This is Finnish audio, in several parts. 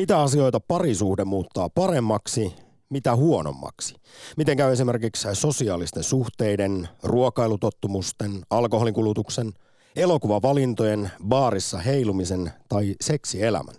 Mitä asioita parisuhde muuttaa paremmaksi, mitä huonommaksi? Miten käy esimerkiksi sosiaalisten suhteiden, ruokailutottumusten, alkoholinkulutuksen, elokuvavalintojen, baarissa heilumisen tai seksielämän?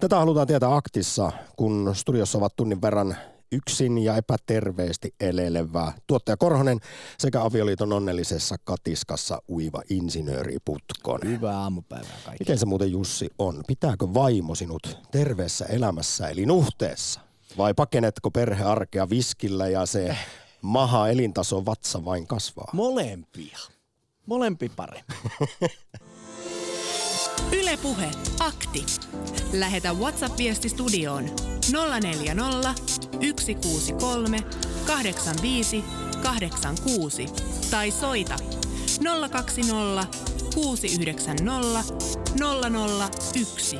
Tätä halutaan tietää aktissa, kun studiossa ovat tunnin verran yksin ja epäterveesti elelevää tuottaja Korhonen sekä avioliiton onnellisessa katiskassa uiva insinööri Putkon. Hyvää aamupäivää kaikille. Miten se muuten Jussi on? Pitääkö vaimo sinut terveessä elämässä eli nuhteessa? Vai pakenetko perhearkea viskillä ja se maha elintaso vatsa vain kasvaa? Molempia. Molempi parempi. Ylepuhe akti. Lähetä WhatsApp-viesti studioon 040 163 85 86 tai soita 020 690 001.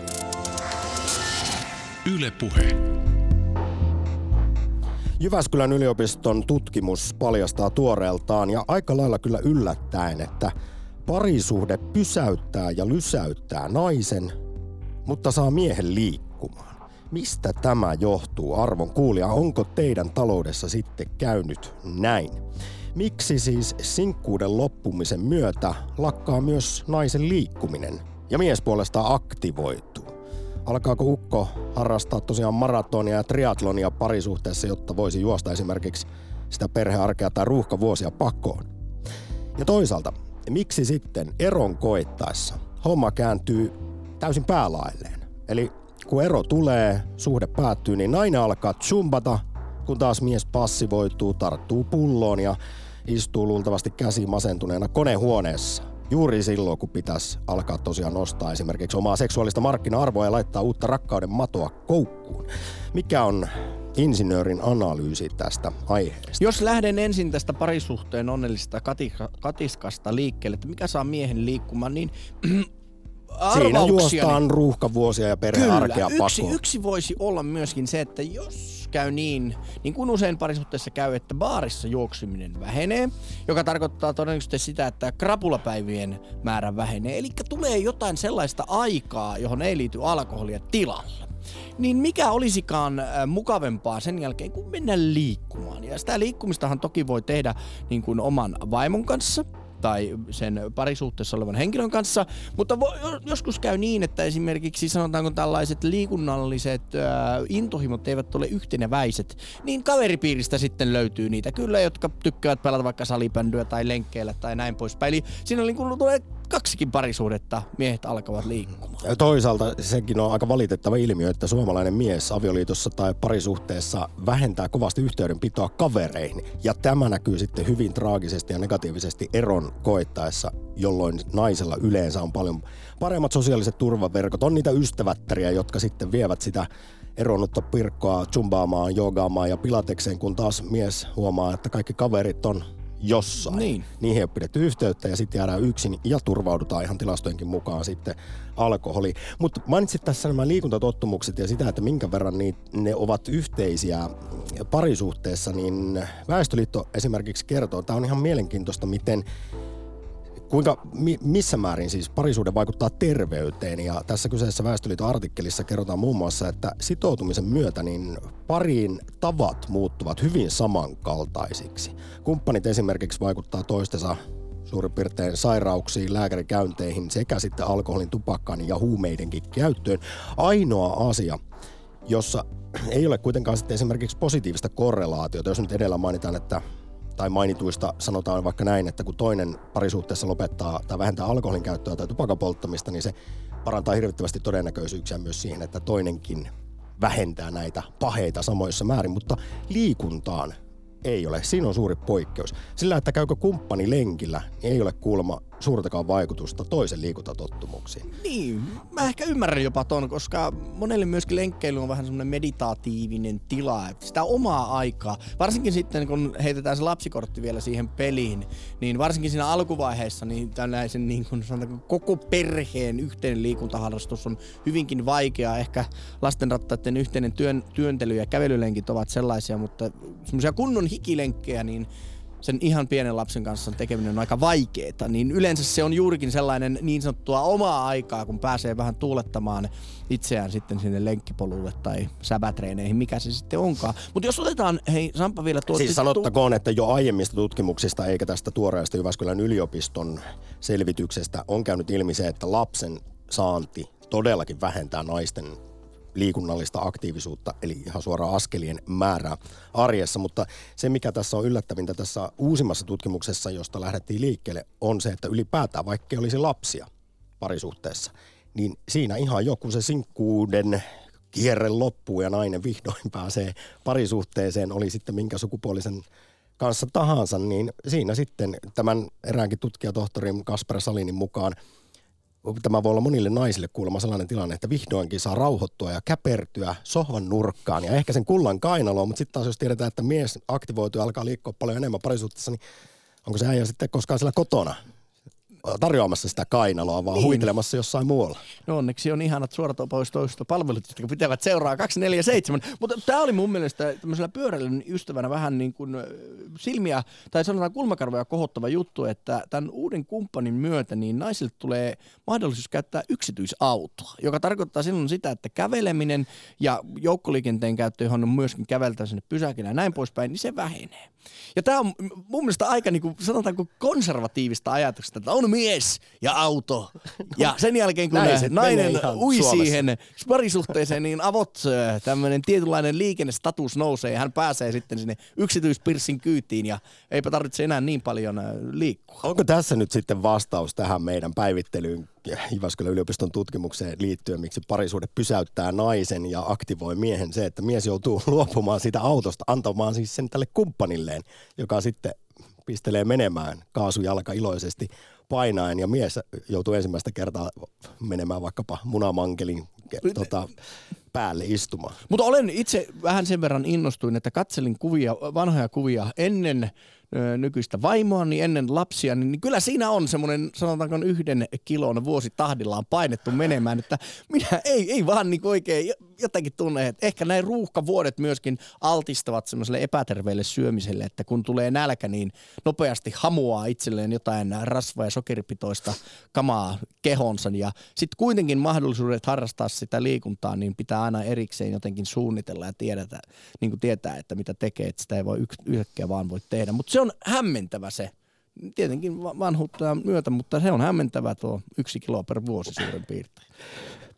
Yle Puhe. Jyväskylän yliopiston tutkimus paljastaa tuoreeltaan ja aika lailla kyllä yllättäen, että parisuhde pysäyttää ja lysäyttää naisen, mutta saa miehen liikkumaan. Mistä tämä johtuu, arvon kuulija? Onko teidän taloudessa sitten käynyt näin? Miksi siis sinkkuuden loppumisen myötä lakkaa myös naisen liikkuminen ja mies puolestaan aktivoituu? Alkaako ukko harrastaa tosiaan maratonia ja triatlonia parisuhteessa, jotta voisi juosta esimerkiksi sitä perhearkea tai ruuhkavuosia pakoon? Ja toisaalta, miksi sitten eron koittaessa homma kääntyy täysin päälailleen? Eli kun ero tulee, suhde päättyy, niin nainen alkaa chumbata, kun taas mies passivoituu, tarttuu pulloon ja istuu luultavasti käsi masentuneena konehuoneessa. Juuri silloin, kun pitäisi alkaa tosiaan nostaa esimerkiksi omaa seksuaalista markkina-arvoa ja laittaa uutta rakkauden matoa koukkuun. Mikä on insinöörin analyysi tästä aiheesta? Jos lähden ensin tästä parisuhteen onnellisesta kati- katiskasta liikkeelle, että mikä saa miehen liikkumaan, niin Siinä juostaan ruuhkavuosia ja perhearkea Kyllä, yksi, pakoon. yksi voisi olla myöskin se, että jos käy niin, niin kuin usein parisuhteessa käy, että baarissa juoksiminen vähenee, joka tarkoittaa todennäköisesti sitä, että krapulapäivien määrä vähenee. Eli tulee jotain sellaista aikaa, johon ei liity alkoholia tilalle. Niin mikä olisikaan äh, mukavempaa sen jälkeen, kun mennä liikkumaan. Ja sitä liikkumistahan toki voi tehdä niin kuin oman vaimon kanssa, tai sen parisuhteessa olevan henkilön kanssa, mutta vo, joskus käy niin, että esimerkiksi sanotaanko tällaiset liikunnalliset ää, intohimot eivät ole yhteneväiset, niin kaveripiiristä sitten löytyy niitä kyllä, jotka tykkäävät pelata vaikka salibändyä tai lenkkeillä tai näin poispäin. Eli siinä oli kun tulee kaksikin parisuudetta, miehet alkavat liikkumaan. Ja toisaalta sekin on aika valitettava ilmiö, että suomalainen mies avioliitossa tai parisuhteessa vähentää kovasti yhteydenpitoa kavereihin. Ja tämä näkyy sitten hyvin traagisesti ja negatiivisesti eron koettaessa, jolloin naisella yleensä on paljon paremmat sosiaaliset turvaverkot. On niitä ystävättäriä, jotka sitten vievät sitä eronnutta pirkkoa zumbaamaan, joogaamaan ja pilatekseen, kun taas mies huomaa, että kaikki kaverit on jossain. Niin. Niihin ei ole pidetty yhteyttä ja sitten jäädään yksin ja turvaudutaan ihan tilastojenkin mukaan sitten alkoholi. Mutta mainitsit tässä nämä liikuntatottumukset ja sitä, että minkä verran ni, ne ovat yhteisiä parisuhteessa, niin Väestöliitto esimerkiksi kertoo, että tämä on ihan mielenkiintoista, miten kuinka, mi, missä määrin siis parisuuden vaikuttaa terveyteen. Ja tässä kyseessä Väestöliiton artikkelissa kerrotaan muun muassa, että sitoutumisen myötä niin pariin tavat muuttuvat hyvin samankaltaisiksi. Kumppanit esimerkiksi vaikuttaa toistensa suurin piirtein sairauksiin, lääkärikäynteihin sekä sitten alkoholin, tupakkaan ja huumeidenkin käyttöön. Ainoa asia, jossa ei ole kuitenkaan sitten esimerkiksi positiivista korrelaatiota, jos nyt edellä mainitaan, että tai mainituista sanotaan vaikka näin, että kun toinen parisuhteessa lopettaa tai vähentää alkoholin käyttöä tai tupakan polttamista, niin se parantaa hirvittävästi todennäköisyyksiä myös siihen, että toinenkin vähentää näitä paheita samoissa määrin, mutta liikuntaan ei ole. Siinä on suuri poikkeus. Sillä, että käykö kumppani lenkillä, niin ei ole kuulemma suurtakaan vaikutusta toisen liikuntatottumuksiin. Niin, mä ehkä ymmärrän jopa ton, koska monelle myöskin lenkkeily on vähän semmoinen meditaatiivinen tila, että sitä omaa aikaa, varsinkin sitten kun heitetään se lapsikortti vielä siihen peliin, niin varsinkin siinä alkuvaiheessa niin tällaisen niin kuin sanotaanko, koko perheen yhteinen liikuntaharrastus on hyvinkin vaikeaa. Ehkä lastenrattaiden yhteinen työn, työntely ja kävelylenkit ovat sellaisia, mutta semmoisia kunnon hikilenkkejä, niin sen ihan pienen lapsen kanssa tekeminen on aika vaikeeta, niin yleensä se on juurikin sellainen niin sanottua omaa aikaa, kun pääsee vähän tuulettamaan itseään sitten sinne lenkkipolulle tai säbätreeneihin, mikä se sitten onkaan. Mutta jos otetaan, hei Sampa vielä tuosta... Siis sanottakoon, että jo aiemmista tutkimuksista eikä tästä tuoreesta Jyväskylän yliopiston selvityksestä on käynyt ilmi se, että lapsen saanti todellakin vähentää naisten liikunnallista aktiivisuutta, eli ihan suoraan askelien määrää arjessa. Mutta se, mikä tässä on yllättävintä tässä uusimmassa tutkimuksessa, josta lähdettiin liikkeelle, on se, että ylipäätään, vaikka olisi lapsia parisuhteessa, niin siinä ihan joku se sinkkuuden kierre loppuu ja nainen vihdoin pääsee parisuhteeseen, oli sitten minkä sukupuolisen kanssa tahansa, niin siinä sitten tämän eräänkin tutkijatohtorin Kasper Salinin mukaan – tämä voi olla monille naisille kuulemma sellainen tilanne, että vihdoinkin saa rauhoittua ja käpertyä sohvan nurkkaan ja ehkä sen kullan kainaloon, mutta sitten taas jos tiedetään, että mies aktivoituu ja alkaa liikkua paljon enemmän parisuhteessa, niin onko se äijä sitten koskaan siellä kotona? Tarjoamassa sitä kainaloa, vaan niin. huitelemassa jossain muualla. No onneksi on ihanat palvelut, jotka pitävät seuraa 247. Mutta tämä oli mun mielestä tämmöisellä pyöräilyn ystävänä vähän niin kuin silmiä, tai sanotaan kulmakarvoja kohottava juttu, että tämän uuden kumppanin myötä niin naisille tulee mahdollisuus käyttää yksityisautoa, joka tarkoittaa silloin sitä, että käveleminen ja joukkoliikenteen käyttö, johon on myöskin käveltä sinne pysäkille ja näin poispäin, niin se vähenee. Ja tämä on mun mielestä aika niin kuin, sanotaanko konservatiivista ajatusta, että on mies ja auto. Ja sen jälkeen kun nainen ui Suomessa. siihen parisuhteeseen, niin avot tämmöinen tietynlainen liikennestatus nousee ja hän pääsee sitten sinne yksityispirssin kyytiin ja eipä tarvitse enää niin paljon liikkua. Onko tässä nyt sitten vastaus tähän meidän päivittelyyn Jyväskylän yliopiston tutkimukseen liittyen, miksi parisuhde pysäyttää naisen ja aktivoi miehen se, että mies joutuu luopumaan siitä autosta, antamaan siis sen tälle kumppanilleen, joka sitten pistelee menemään kaasujalka iloisesti painaen ja mies joutuu ensimmäistä kertaa menemään vaikkapa munamankelin tota, päälle istumaan. Mutta olen itse vähän sen verran innostuin, että katselin kuvia, vanhoja kuvia ennen nykyistä vaimoa, niin ennen lapsia, niin, niin kyllä siinä on semmoinen, sanotaanko yhden kilon vuositahdillaan painettu menemään, että minä ei, ei vaan niin oikein jotenkin tunne, että ehkä näin ruuhkavuodet myöskin altistavat semmoiselle epäterveelle syömiselle, että kun tulee nälkä, niin nopeasti hamuaa itselleen jotain rasva- ja sokeripitoista kamaa kehonsa ja sitten kuitenkin mahdollisuudet harrastaa sitä liikuntaa, niin pitää aina erikseen jotenkin suunnitella ja tiedetä, niin kuin tietää, että mitä tekee, että sitä ei voi yhtäkkiä vaan voi tehdä. Mutta se on hämmentävä se, tietenkin vanhuutta myötä, mutta se on hämmentävä tuo yksi kilo per vuosi suurin piirtein.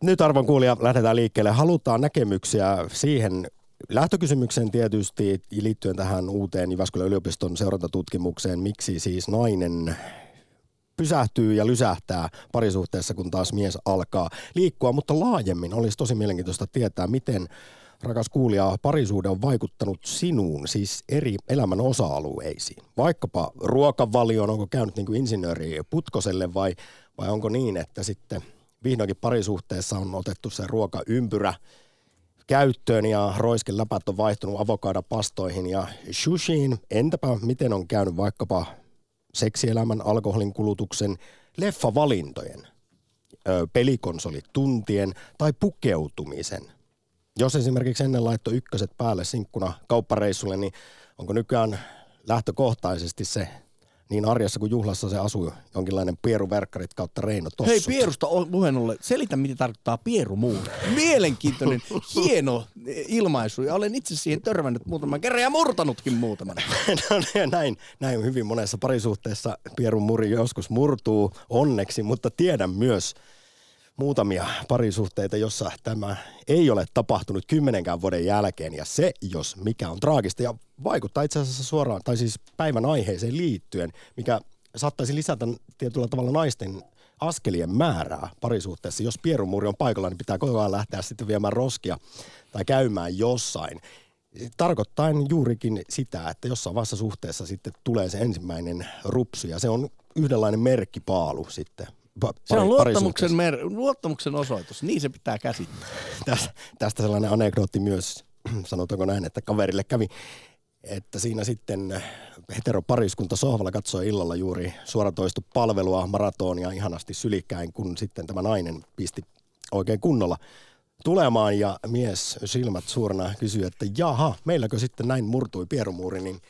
Nyt arvon kuulija, lähdetään liikkeelle. Halutaan näkemyksiä siihen lähtökysymykseen tietysti liittyen tähän uuteen Jyväskylän yliopiston seurantatutkimukseen, miksi siis nainen pysähtyy ja lysähtää parisuhteessa, kun taas mies alkaa liikkua, mutta laajemmin olisi tosi mielenkiintoista tietää, miten rakas kuulija, parisuuden on vaikuttanut sinuun, siis eri elämän osa-alueisiin. Vaikkapa ruokavalioon, onko käynyt niin kuin insinööri putkoselle vai, vai onko niin, että sitten vihdoinkin parisuhteessa on otettu se ruokaympyrä käyttöön ja roiskeläpät on vaihtunut avokadopastoihin ja shushiin. Entäpä miten on käynyt vaikkapa seksielämän, alkoholin kulutuksen, leffavalintojen, pelikonsolituntien tai pukeutumisen – jos esimerkiksi ennen laittoi ykköset päälle sinkkuna kauppareissulle, niin onko nykyään lähtökohtaisesti se niin arjessa kuin juhlassa se asuu jonkinlainen pieruverkkarit kautta Reino tossut. Hei Pierusta puheen ollen, selitä mitä tarkoittaa pierumuuri. Mielenkiintoinen, hieno ilmaisu ja olen itse siihen törmännyt muutaman kerran ja murtanutkin muutaman. no näin, näin hyvin monessa parisuhteessa pierumuri joskus murtuu onneksi, mutta tiedän myös – muutamia parisuhteita, jossa tämä ei ole tapahtunut kymmenenkään vuoden jälkeen ja se, jos mikä on traagista ja vaikuttaa itse asiassa suoraan, tai siis päivän aiheeseen liittyen, mikä saattaisi lisätä tietyllä tavalla naisten askelien määrää parisuhteessa. Jos pierumuuri on paikalla, niin pitää koko ajan lähteä sitten viemään roskia tai käymään jossain. Tarkoittain juurikin sitä, että jossain vaiheessa suhteessa sitten tulee se ensimmäinen rupsu ja se on yhdenlainen merkkipaalu sitten pa- se on luottamuksen, mer- luottamuksen osoitus, niin se pitää käsittää. Tästä, tästä sellainen anekdootti myös, sanotaanko näin, että kaverille kävi, että siinä sitten heteropariskunta sohvalla katsoi illalla juuri suoratoistu palvelua, maratonia ihanasti sylikkäin, kun sitten tämä nainen pisti oikein kunnolla tulemaan ja mies silmät suurena kysyi, että jaha, meilläkö sitten näin murtui pierumuuri, niin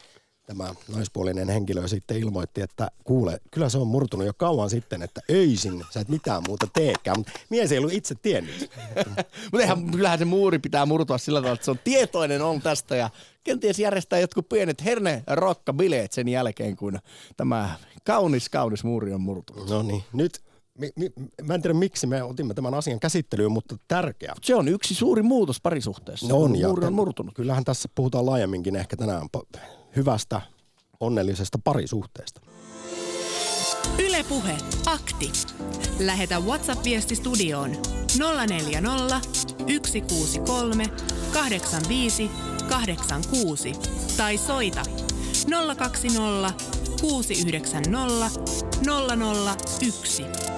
tämä naispuolinen henkilö sitten ilmoitti, että kuule, kyllä se on murtunut jo kauan sitten, että öisin sä et mitään muuta teekään, mutta mies ei ollut itse tiennyt. mutta eihän, kyllähän se muuri pitää murtua sillä tavalla, että se on tietoinen on tästä ja kenties järjestää jotkut pienet herne bileet sen jälkeen, kun tämä kaunis, kaunis muuri on murtunut. No niin, nyt mi, mi, mä en tiedä miksi me otimme tämän asian käsittelyyn, mutta tärkeä. Se on yksi suuri muutos parisuhteessa, no on, ja muuri on murtunut. Kyllähän tässä puhutaan laajemminkin ehkä tänään hyvästä, onnellisesta parisuhteesta. Ylepuhe akti. Lähetä WhatsApp-viesti studioon 040 163 85 86 tai soita 020 690 001.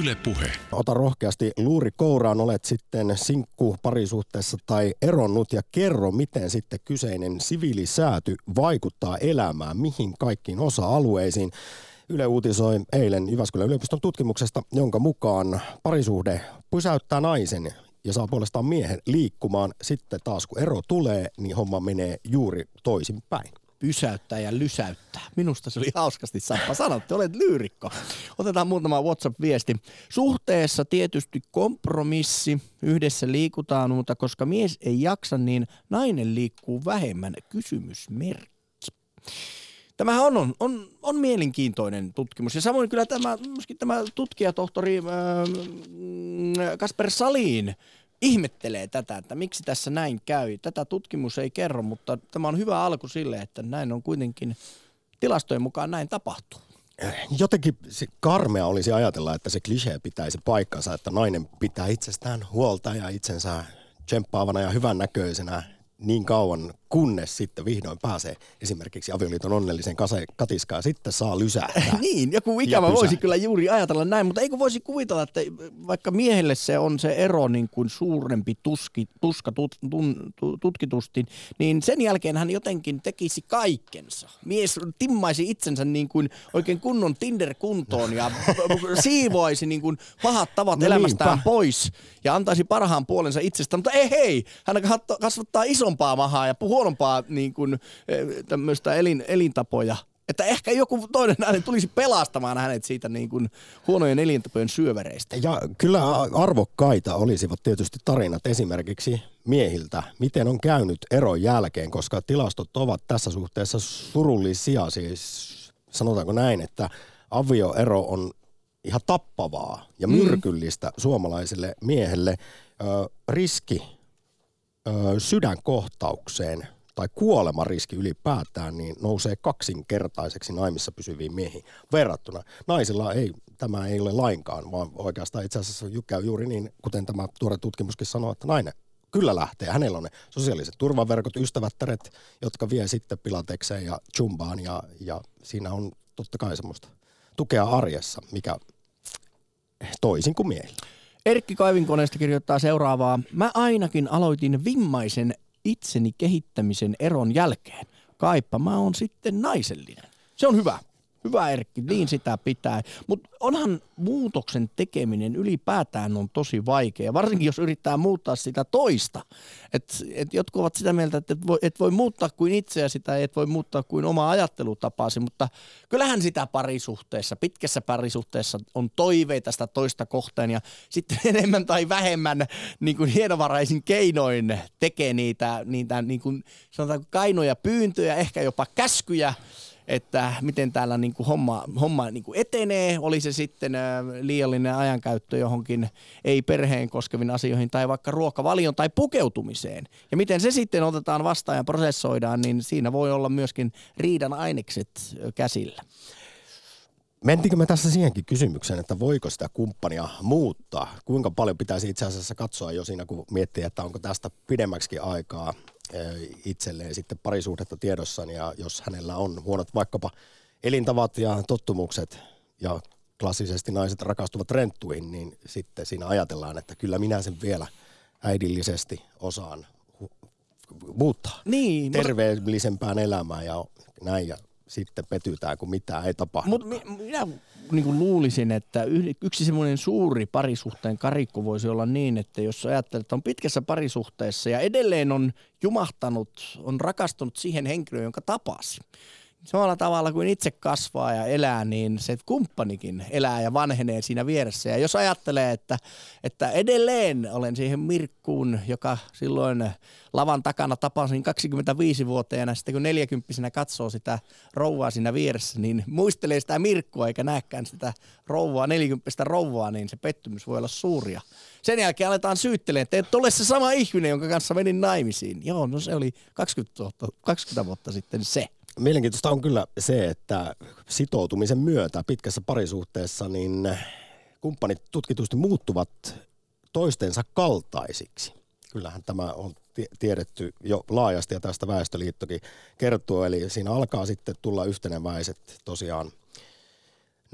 Yle Puhe. Ota rohkeasti luuri kouraan, olet sitten sinkku parisuhteessa tai eronnut ja kerro, miten sitten kyseinen siviilisääty vaikuttaa elämään, mihin kaikkiin osa-alueisiin. Yle uutisoi eilen Jyväskylän yliopiston tutkimuksesta, jonka mukaan parisuhde pysäyttää naisen ja saa puolestaan miehen liikkumaan. Sitten taas kun ero tulee, niin homma menee juuri toisinpäin pysäyttää ja lysäyttää. Minusta se oli hauskasti Sappa sanotte, olet lyyrikko. Otetaan muutama WhatsApp-viesti. Suhteessa tietysti kompromissi, yhdessä liikutaan, mutta koska mies ei jaksa, niin nainen liikkuu vähemmän. Kysymysmerkki. Tämähän on, on, on, on mielenkiintoinen tutkimus. Ja samoin kyllä tämä, tämä tutkijatohtori äh, Kasper Salin ihmettelee tätä, että miksi tässä näin käy. Tätä tutkimus ei kerro, mutta tämä on hyvä alku sille, että näin on kuitenkin tilastojen mukaan näin tapahtuu. Jotenkin se karmea olisi ajatella, että se klisee pitäisi paikkansa, että nainen pitää itsestään huolta ja itsensä tsemppaavana ja hyvännäköisenä niin kauan, kunnes sitten vihdoin pääsee esimerkiksi avioliiton onnellisen katiskaan, sitten saa lysähtää. niin, joku ikävä voisi kyllä juuri ajatella näin, mutta eikö voisi kuvitella, että vaikka miehelle se on se ero niin kuin suurempi tuski, tuska tut, tun, tutkitusti, niin sen jälkeen hän jotenkin tekisi kaikkensa. Mies timmaisi itsensä niin kuin oikein kunnon Tinder-kuntoon ja siivoisi niin kuin pahat tavat no elämästään niinpä. pois ja antaisi parhaan puolensa itsestään, mutta ei hei, hän kasvattaa isompaa mahaa ja puhuu huonompaa niin kuin, eh, tämmöistä elin, elintapoja. Että ehkä joku toinen nainen tulisi pelastamaan hänet siitä niin kuin huonojen elintapojen syövereistä. Ja kyllä arvokkaita olisivat tietysti tarinat esimerkiksi miehiltä, miten on käynyt eron jälkeen, koska tilastot ovat tässä suhteessa surullisia. Siis sanotaanko näin, että avioero on ihan tappavaa ja mm. myrkyllistä mm. suomalaiselle miehelle. Ö, riski ö, sydänkohtaukseen tai kuolemariski ylipäätään niin nousee kaksinkertaiseksi naimissa pysyviin miehiin verrattuna. Naisilla ei, tämä ei ole lainkaan, vaan oikeastaan itse asiassa käy juuri niin, kuten tämä tuore tutkimuskin sanoo, että nainen kyllä lähtee. Hänellä on ne sosiaaliset turvaverkot, ystävättäret, jotka vie sitten pilatekseen ja chumbaan ja, ja siinä on totta kai semmoista tukea arjessa, mikä toisin kuin miehillä. Erkki Kaivinkoneesta kirjoittaa seuraavaa. Mä ainakin aloitin vimmaisen itseni kehittämisen eron jälkeen. Kaippa mä oon sitten naisellinen. Se on hyvä. Hyvä Erkki, niin sitä pitää. Mutta onhan muutoksen tekeminen ylipäätään on tosi vaikea, varsinkin jos yrittää muuttaa sitä toista. Et, et jotkut ovat sitä mieltä, että et voi, et voi muuttaa kuin itseäsi tai et voi muuttaa kuin omaa ajattelutapaasi, mutta kyllähän sitä parisuhteessa, pitkässä parisuhteessa on toiveita sitä toista kohtaan ja sitten enemmän tai vähemmän niin kuin hienovaraisin keinoin tekee niitä, niitä niin kuin, sanotaan kainoja pyyntöjä, ehkä jopa käskyjä, että miten täällä niin kuin homma, homma niin kuin etenee, oli se sitten liiallinen ajankäyttö johonkin ei perheen koskeviin asioihin tai vaikka ruokavalion tai pukeutumiseen. Ja miten se sitten otetaan vastaan ja prosessoidaan, niin siinä voi olla myöskin riidan ainekset käsillä. Mentiinkö me tässä siihenkin kysymykseen, että voiko sitä kumppania muuttaa? Kuinka paljon pitäisi itse asiassa katsoa jo siinä, kun miettii, että onko tästä pidemmäksi aikaa itselleen sitten parisuhdetta tiedossaan ja jos hänellä on huonot vaikkapa elintavat ja tottumukset ja klassisesti naiset rakastuvat renttuihin, niin sitten siinä ajatellaan, että kyllä minä sen vielä äidillisesti osaan muuttaa niin, terveellisempään elämään ja näin ja sitten petytään, kun mitään ei tapahdu. Mutta minä niin kuin luulisin, että yksi semmoinen suuri parisuhteen karikko voisi olla niin, että jos ajattelet, että on pitkässä parisuhteessa ja edelleen on jumahtanut, on rakastunut siihen henkilöön, jonka tapasi, samalla tavalla kuin itse kasvaa ja elää, niin se kumppanikin elää ja vanhenee siinä vieressä. Ja jos ajattelee, että, että edelleen olen siihen Mirkkuun, joka silloin lavan takana tapasin 25-vuotiaana, sitten kun 40 katsoo sitä rouvaa siinä vieressä, niin muistelee sitä Mirkkua eikä näekään sitä rouvaa, 40 rouvaa, niin se pettymys voi olla suuria. Sen jälkeen aletaan syyttelemään, että et ole se sama ihminen, jonka kanssa menin naimisiin. Joo, no se oli 20 vuotta, 20 vuotta sitten se. Mielenkiintoista on kyllä se, että sitoutumisen myötä pitkässä parisuhteessa niin kumppanit tutkitusti muuttuvat toistensa kaltaisiksi. Kyllähän tämä on tiedetty jo laajasti ja tästä Väestöliittokin kertoo. Eli siinä alkaa sitten tulla yhteneväiset tosiaan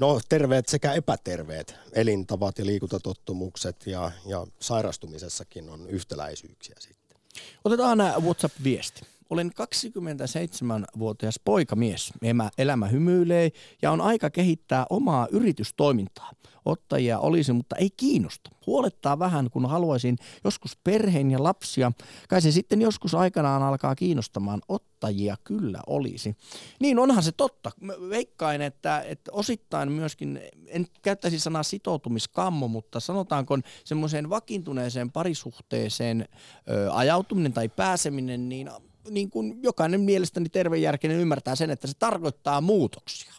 No terveet sekä epäterveet elintavat ja liikuntatottumukset ja, ja sairastumisessakin on yhtäläisyyksiä sitten. Otetaan WhatsApp-viesti. Olen 27-vuotias poikamies. Elämä hymyilee ja on aika kehittää omaa yritystoimintaa. Ottajia olisi, mutta ei kiinnosta. Huolettaa vähän, kun haluaisin joskus perheen ja lapsia. Kai se sitten joskus aikanaan alkaa kiinnostamaan. Ottajia kyllä olisi. Niin onhan se totta. Veikkain, että, että osittain myöskin, en käyttäisi sanaa sitoutumiskammo, mutta sanotaanko semmoiseen vakiintuneeseen parisuhteeseen ö, ajautuminen tai pääseminen, niin niin kuin jokainen mielestäni tervejärkinen ymmärtää sen, että se tarkoittaa muutoksia.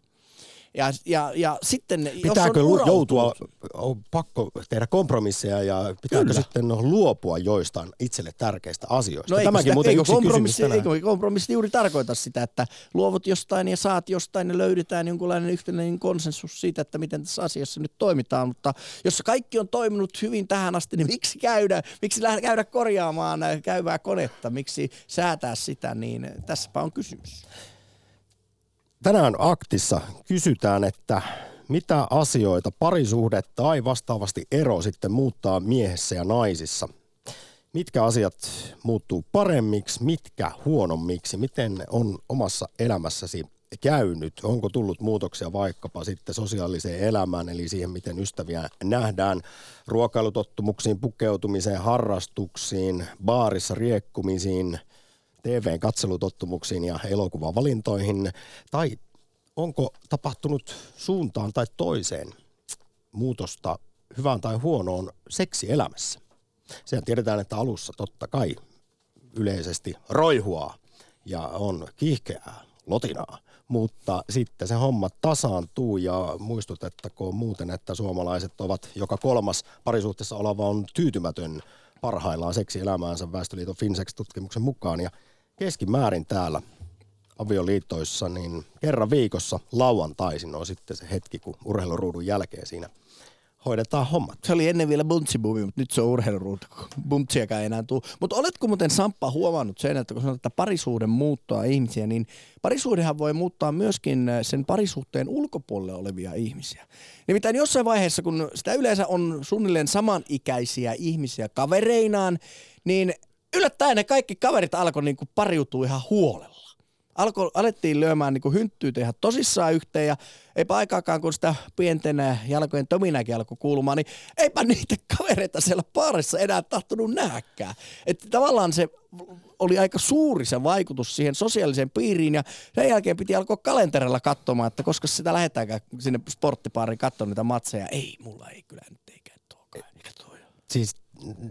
Ja, ja, ja sitten, Pitääkö jos on joutua, on pakko tehdä kompromisseja ja pitääkö Kyllä. sitten luopua joistain itselle tärkeistä asioista? No Tämäkin sitä, muuten eikö yksi kompromissi, eikö kompromissi juuri tarkoita sitä, että luovut jostain ja saat jostain ja löydetään jonkunlainen yhtenäinen konsensus siitä, että miten tässä asiassa nyt toimitaan. Mutta jos kaikki on toiminut hyvin tähän asti, niin miksi käydä, miksi käydä korjaamaan käyvää konetta, miksi säätää sitä, niin tässäpä on kysymys. Tänään aktissa kysytään, että mitä asioita parisuhde tai vastaavasti ero sitten muuttaa miehessä ja naisissa. Mitkä asiat muuttuu paremmiksi, mitkä huonommiksi, miten on omassa elämässäsi käynyt, onko tullut muutoksia vaikkapa sitten sosiaaliseen elämään, eli siihen, miten ystäviä nähdään, ruokailutottumuksiin, pukeutumiseen, harrastuksiin, baarissa riekkumisiin – TV-katselutottumuksiin ja elokuvavalintoihin, tai onko tapahtunut suuntaan tai toiseen muutosta hyvään tai huonoon seksielämässä? Sehän tiedetään, että alussa totta kai yleisesti roihua ja on kiihkeää, lotinaa, mutta sitten se homma tasaantuu ja muistutettakoon muuten, että suomalaiset ovat joka kolmas parisuhteessa oleva on tyytymätön parhaillaan seksielämäänsä Väestöliiton Finsex-tutkimuksen mukaan ja keskimäärin täällä avioliitoissa, niin kerran viikossa lauantaisin on sitten se hetki, kun urheiluruudun jälkeen siinä hoidetaan hommat. Se oli ennen vielä buntsibuumi, mutta nyt se on urheiluruutu, buntsiakaan ei enää tule. Mutta oletko muuten Samppa huomannut sen, että kun sanotaan, että parisuuden muuttaa ihmisiä, niin parisuudenhan voi muuttaa myöskin sen parisuhteen ulkopuolelle olevia ihmisiä. Nimittäin jossain vaiheessa, kun sitä yleensä on suunnilleen samanikäisiä ihmisiä kavereinaan, niin yllättäen ne kaikki kaverit alkoi niinku pariutua ihan huolella. Alko, alettiin lyömään niinku hynttyyt ihan tosissaan yhteen ja eipä aikaakaan kun sitä pienten jalkojen tominäkin alkoi kuulumaan, niin eipä niitä kavereita siellä paarissa enää tahtonut nähäkään. Että tavallaan se oli aika suuri se vaikutus siihen sosiaaliseen piiriin ja sen jälkeen piti alkaa kalenterilla katsomaan, että koska sitä lähdetäänkään sinne sporttipaariin katsomaan niitä matseja. Ei, mulla ei kyllä nyt eikä tuokaan, eikä toi. Siis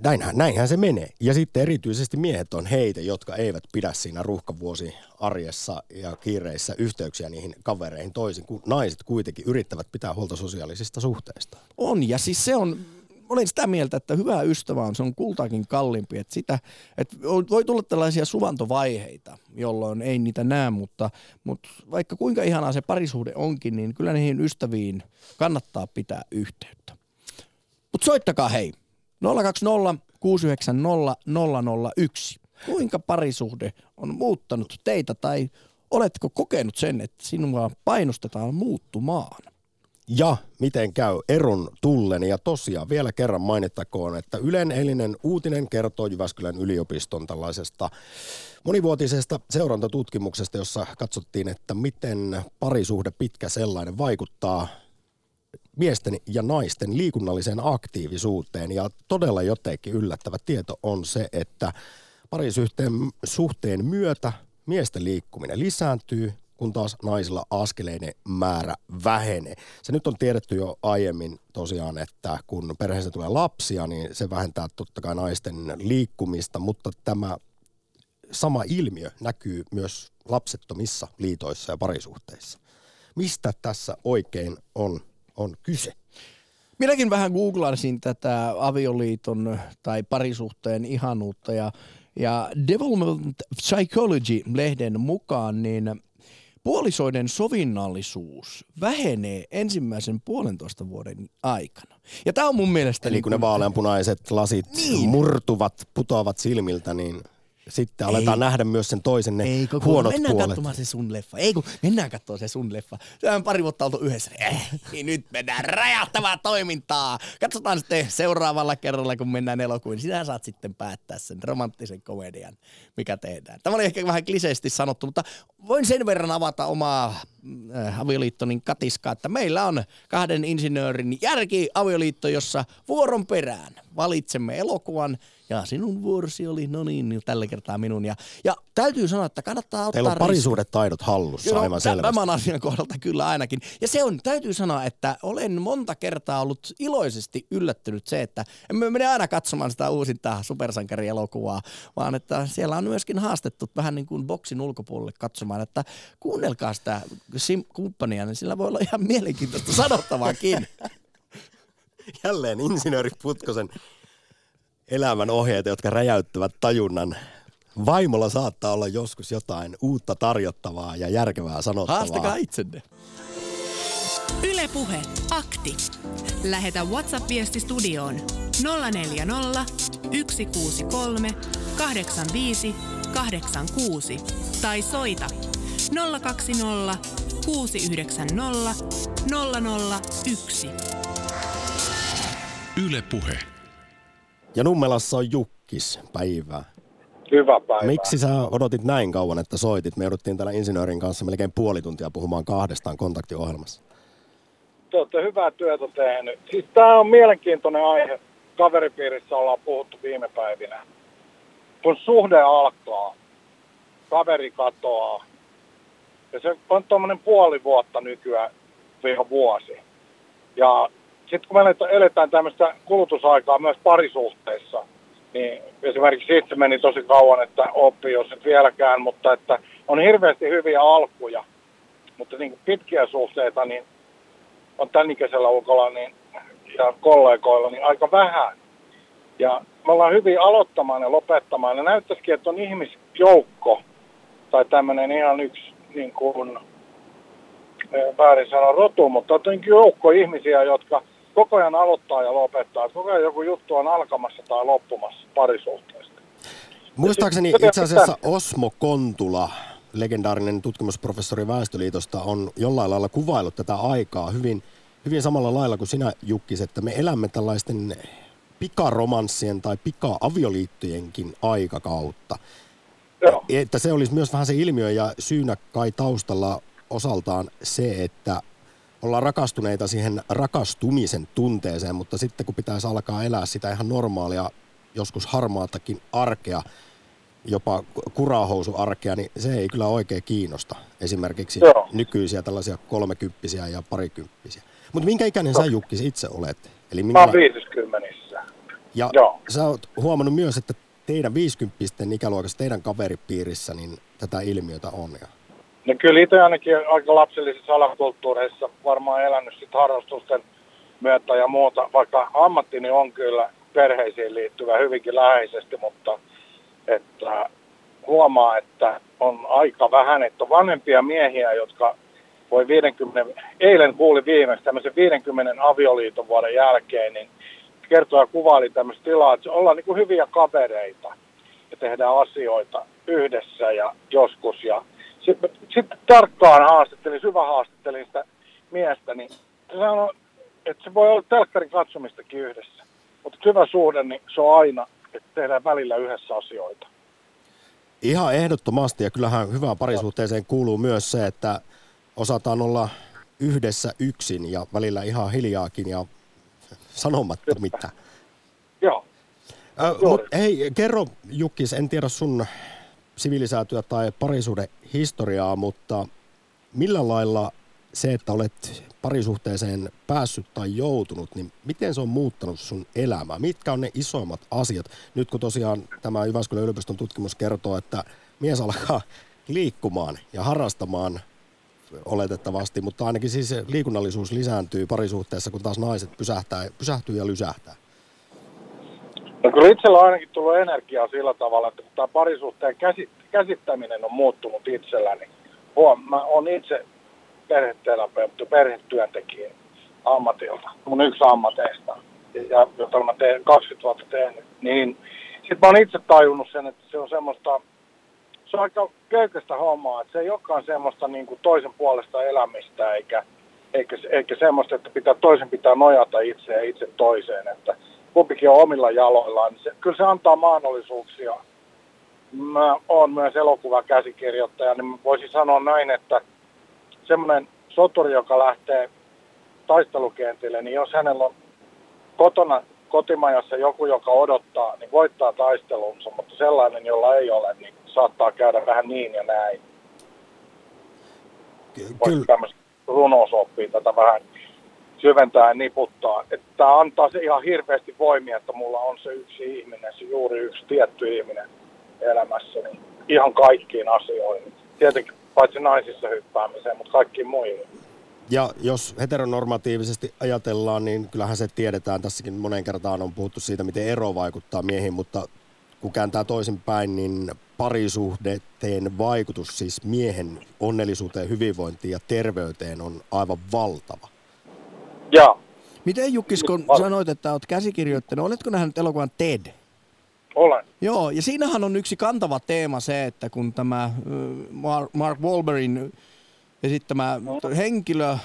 näinhän, näinhän se menee. Ja sitten erityisesti miehet on heitä, jotka eivät pidä siinä ruuhkavuosi arjessa ja kiireissä yhteyksiä niihin kavereihin toisin, kun naiset kuitenkin yrittävät pitää huolta sosiaalisista suhteista. On, ja siis se on, olen sitä mieltä, että hyvä ystävä on, se on kultaakin kalliimpi. Että sitä, että voi tulla tällaisia suvantovaiheita, jolloin ei niitä näe, mutta, mutta vaikka kuinka ihanaa se parisuhde onkin, niin kyllä niihin ystäviin kannattaa pitää yhteyttä. Mutta soittakaa hei, 020 690 001. Kuinka parisuhde on muuttanut teitä tai oletko kokenut sen, että sinua painostetaan muuttumaan? Ja miten käy eron tullen. Ja tosiaan vielä kerran mainittakoon, että Ylen eilinen uutinen kertoo Jyväskylän yliopiston tällaisesta monivuotisesta seurantatutkimuksesta, jossa katsottiin, että miten parisuhde pitkä sellainen vaikuttaa miesten ja naisten liikunnalliseen aktiivisuuteen. Ja todella jotenkin yllättävä tieto on se, että parisuhteen suhteen myötä miesten liikkuminen lisääntyy, kun taas naisilla askeleiden määrä vähenee. Se nyt on tiedetty jo aiemmin tosiaan, että kun perheessä tulee lapsia, niin se vähentää totta kai naisten liikkumista, mutta tämä sama ilmiö näkyy myös lapsettomissa liitoissa ja parisuhteissa. Mistä tässä oikein on, on kyse? Minäkin vähän googlasin tätä avioliiton tai parisuhteen ihanuutta ja, ja Development Psychology-lehden mukaan niin puolisoiden sovinnallisuus vähenee ensimmäisen puolentoista vuoden aikana. Ja tämä on mun mielestä... Eli kun ne vaaleanpunaiset lasit niin. murtuvat, putoavat silmiltä, niin sitten aletaan ei. nähdä myös sen toisen ne ei, kun huonot mennään puolet. katsomaan se sun leffa. Ei kun mennään katsomaan se sun leffa. On pari vuotta oltu yhdessä. Eh, niin nyt mennään räjähtävää toimintaa. Katsotaan sitten seuraavalla kerralla, kun mennään elokuviin. Sinä saat sitten päättää sen romanttisen komedian, mikä tehdään. Tämä oli ehkä vähän kliseisesti sanottu, mutta voin sen verran avata omaa äh, avioliittonin katiskaa, että meillä on kahden insinöörin järki avioliitto, jossa vuoron perään valitsemme elokuvan ja sinun vuorosi oli, no niin, niin tällä kertaa minun. Ja, ja täytyy sanoa, että kannattaa ottaa Teillä on parisuudet taidot hallussa no, aivan selvästi. Tämän asian kohdalta kyllä ainakin. Ja se on, täytyy sanoa, että olen monta kertaa ollut iloisesti yllättynyt se, että emme mene aina katsomaan sitä uusinta supersankarielokuvaa, vaan että siellä on myöskin haastettu vähän niin kuin boksin ulkopuolelle katsomaan, että kuunnelkaa sitä sim- kumppania, niin sillä voi olla ihan mielenkiintoista sanottavaakin. Jälleen insinööri Putkosen elämän ohjeita, jotka räjäyttävät tajunnan. Vaimolla saattaa olla joskus jotain uutta tarjottavaa ja järkevää sanottavaa. Haastakaa itsenne. Ylepuhe akti. Lähetä WhatsApp-viesti studioon 040 163 85 86 tai soita 020 690 001. Ylepuhe. Ja Nummelassa on Jukkis. Päivää. Hyvä päivä. Miksi sä odotit näin kauan, että soitit? Me jouduttiin täällä insinöörin kanssa melkein puoli tuntia puhumaan kahdestaan kontaktiohjelmassa. Te olette hyvää työtä tehnyt. Siis tämä on mielenkiintoinen aihe. Kaveripiirissä ollaan puhuttu viime päivinä. Kun suhde alkaa, kaveri katoaa. Ja se on tuommoinen puoli vuotta nykyään, viha vuosi. Ja sitten kun me eletään tämmöistä kulutusaikaa myös parisuhteissa, niin esimerkiksi itse meni tosi kauan, että oppi jos et vieläkään, mutta että on hirveästi hyviä alkuja, mutta niin pitkiä suhteita, niin on tämän ikäisellä ulkolla niin, ja kollegoilla niin aika vähän. Ja me ollaan hyvin aloittamaan ja lopettamaan. Ja näyttäisikin, että on ihmisjoukko tai tämmöinen ihan yksi niin kuin, väärin sanoa rotu, mutta on joukko ihmisiä, jotka koko ajan aloittaa ja lopettaa. Koko ajan joku juttu on alkamassa tai loppumassa parisuhteesta. Muistaakseni itse asiassa Osmo Kontula, legendaarinen tutkimusprofessori Väestöliitosta, on jollain lailla kuvaillut tätä aikaa hyvin, hyvin samalla lailla kuin sinä Jukkis, että me elämme tällaisten pikaromanssien tai pika-avioliittojenkin aikakautta. Joo. Että se olisi myös vähän se ilmiö ja syynä kai taustalla osaltaan se, että ollaan rakastuneita siihen rakastumisen tunteeseen, mutta sitten kun pitäisi alkaa elää sitä ihan normaalia, joskus harmaatakin arkea, jopa kurahousuarkea, niin se ei kyllä oikein kiinnosta. Esimerkiksi Joo. nykyisiä tällaisia kolmekymppisiä ja parikymppisiä. Mutta minkä ikäinen no. sä Jukki itse olet? Eli minkä... Mä oon 50. Ja Joo. sä oot huomannut myös, että teidän 50 ikäluokassa, teidän kaveripiirissä, niin tätä ilmiötä on. Ja No kyllä itse ainakin aika lapsellisissa alakulttuureissa varmaan elänyt sit harrastusten myötä ja muuta, vaikka ammattini on kyllä perheisiin liittyvä hyvinkin läheisesti, mutta että huomaa, että on aika vähän, että on vanhempia miehiä, jotka voi 50, eilen kuuli viimeksi tämmöisen 50 avioliiton vuoden jälkeen, niin kertoo ja kuvaili tämmöistä tilaa, että ollaan niin kuin hyviä kavereita ja tehdään asioita yhdessä ja joskus ja sitten sit tarkkaan haastattelin, syvä haastattelin sitä miestä, niin se sanoi, että se voi olla telkkarin katsomistakin yhdessä. Mutta syvä suhde, niin se on aina, että tehdään välillä yhdessä asioita. Ihan ehdottomasti, ja kyllähän hyvään parisuhteeseen kuuluu myös se, että osataan olla yhdessä yksin ja välillä ihan hiljaakin ja sanomatta mitään. Joo. Äh, mut, hei, kerro Jukkis, en tiedä sun sivilisäätyä tai parisuuden historiaa, mutta millä lailla se, että olet parisuhteeseen päässyt tai joutunut, niin miten se on muuttanut sun elämää? Mitkä on ne isoimmat asiat? Nyt kun tosiaan tämä Jyväskylän yliopiston tutkimus kertoo, että mies alkaa liikkumaan ja harrastamaan oletettavasti, mutta ainakin siis liikunnallisuus lisääntyy parisuhteessa, kun taas naiset pysähtää, pysähtyy ja lysähtää. No kyllä itsellä on ainakin tullut energiaa sillä tavalla, että kun tämä parisuhteen käsittäminen on muuttunut itselläni. Huom, mä oon itse perheterapeutti, perhetyöntekijä ammatilta, mun yksi ammateista, ja, jota mä teen 20 vuotta tehnyt, niin sitten mä oon itse tajunnut sen, että se on semmoista, se on aika köykästä hommaa, että se ei olekaan semmoista niin kuin toisen puolesta elämistä, eikä, eikä, eikä semmoista, että pitää, toisen pitää nojata itse ja itse toiseen, että kumpikin on omilla jaloillaan, niin se, kyllä se antaa mahdollisuuksia. Mä oon myös elokuvakäsikirjoittaja, niin voisin sanoa näin, että semmoinen soturi, joka lähtee taistelukentille, niin jos hänellä on kotona kotimajassa joku, joka odottaa, niin voittaa taistelunsa, mutta sellainen, jolla ei ole, niin saattaa käydä vähän niin ja näin. Kyllä. Tämmöistä runosoppia tätä vähän syventää ja niputtaa. Että tämä antaa se ihan hirveästi voimia, että mulla on se yksi ihminen, se juuri yksi tietty ihminen elämässäni ihan kaikkiin asioihin. Tietenkin paitsi naisissa hyppäämiseen, mutta kaikkiin muihin. Ja jos heteronormatiivisesti ajatellaan, niin kyllähän se tiedetään, tässäkin monen kertaan on puhuttu siitä, miten ero vaikuttaa miehiin, mutta kun kääntää toisinpäin, niin parisuhdeteen vaikutus siis miehen onnellisuuteen, hyvinvointiin ja terveyteen on aivan valtava. Joo. Miten Jukkis, kun sanoit, että olet käsikirjoittanut, oletko nähnyt elokuvan TED? Olen. Joo, ja siinähän on yksi kantava teema se, että kun tämä Mark Wahlbergin esittämä henkilö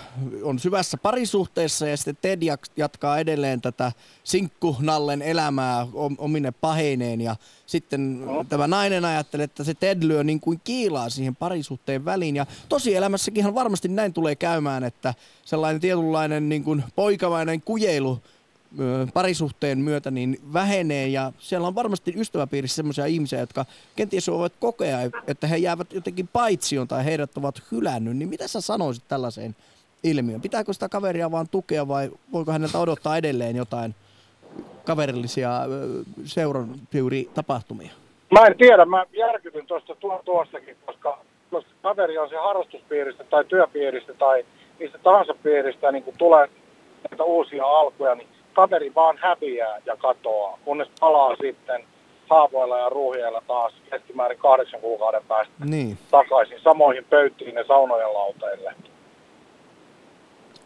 on syvässä parisuhteessa ja sitten Ted jatkaa edelleen tätä sinkkunallen elämää omine paheineen ja sitten tämä nainen ajattelee, että se Ted lyö niin kuin kiilaa siihen parisuhteen väliin. Ja tosielämässäkin varmasti näin tulee käymään, että sellainen tietynlainen niin kuin poikamainen kujeilu parisuhteen myötä niin vähenee ja siellä on varmasti ystäväpiirissä sellaisia ihmisiä, jotka kenties voivat kokea, että he jäävät jotenkin paitsioon tai heidät ovat hylännyt, niin mitä sä sanoisit tällaiseen ilmiöön? Pitääkö sitä kaveria vaan tukea vai voiko häneltä odottaa edelleen jotain kaverillisia seuran tapahtumia? Mä en tiedä, mä järkytyn tuosta tuostakin, koska, koska kaveri on se harrastuspiiristä tai työpiiristä tai mistä tahansa piiristä niin kun tulee näitä uusia alkuja, niin kaveri vaan häviää ja katoaa, kunnes palaa sitten haavoilla ja ruuhjeilla taas keskimäärin kahdeksan kuukauden päästä niin. takaisin samoihin pöytiin ja saunojen lauteille.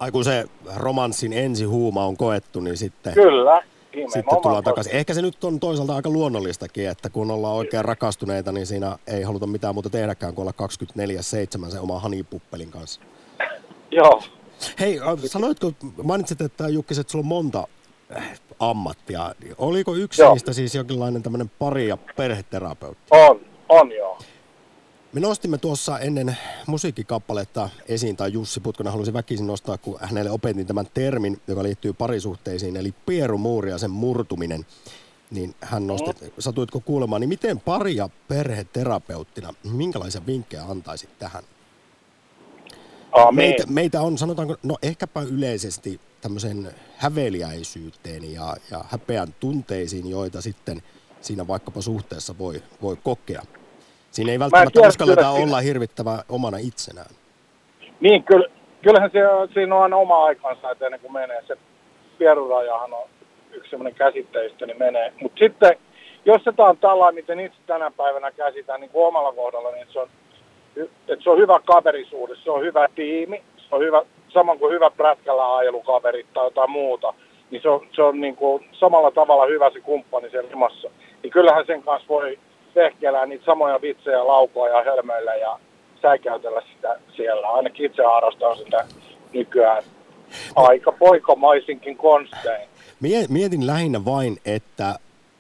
Ai kun se romanssin ensihuuma on koettu, niin sitten... Kyllä, sitten tullaan takaisin. Ehkä se nyt on toisaalta aika luonnollistakin, että kun ollaan oikein rakastuneita, niin siinä ei haluta mitään muuta tehdäkään kuin olla 24-7 se oma hanipuppelin kanssa. Joo. Hei, sanoitko, mainitsit, että Jukkis, että sulla on monta ammattia. Oliko yksi joo. niistä siis jonkinlainen tämmöinen pari- ja perheterapeutti? On, on joo. Me nostimme tuossa ennen musiikkikappaletta esiin, tai Jussi Putkonen halusi väkisin nostaa, kun hänelle opetin tämän termin, joka liittyy parisuhteisiin, eli pierumuuri ja sen murtuminen. Niin hän nosti, mm. satuitko kuulemaan, niin miten pari- ja perheterapeuttina, minkälaisia vinkkejä antaisit tähän? Meitä, meitä on, sanotaanko, no ehkäpä yleisesti tämmöisen häveliäisyyteen ja, ja häpeän tunteisiin, joita sitten siinä vaikkapa suhteessa voi, voi kokea. Siinä ei välttämättä uskalleta olla siinä. hirvittävä omana itsenään. Niin, kyllä, kyllähän se, siinä on aina oma aikansa, että ennen kuin menee. Se pierurajahan on yksi semmoinen käsitteistö, niin menee. Mutta sitten, jos se on tällainen, miten itse tänä päivänä käsitään niin kuin omalla kohdalla, niin se on, että se on hyvä kaverisuus, se on hyvä tiimi, se on hyvä saman kuin hyvä prätkällä ajelukaverit tai jotain muuta, niin se on, se on niin kuin samalla tavalla hyvä se kumppani sen rimassa. Niin kyllähän sen kanssa voi vehkeellä niitä samoja vitsejä laukoa ja hölmöillä ja säikäytellä sitä siellä. Ainakin itse harrastan sitä nykyään aika poikamaisinkin konstein. Mietin lähinnä vain, että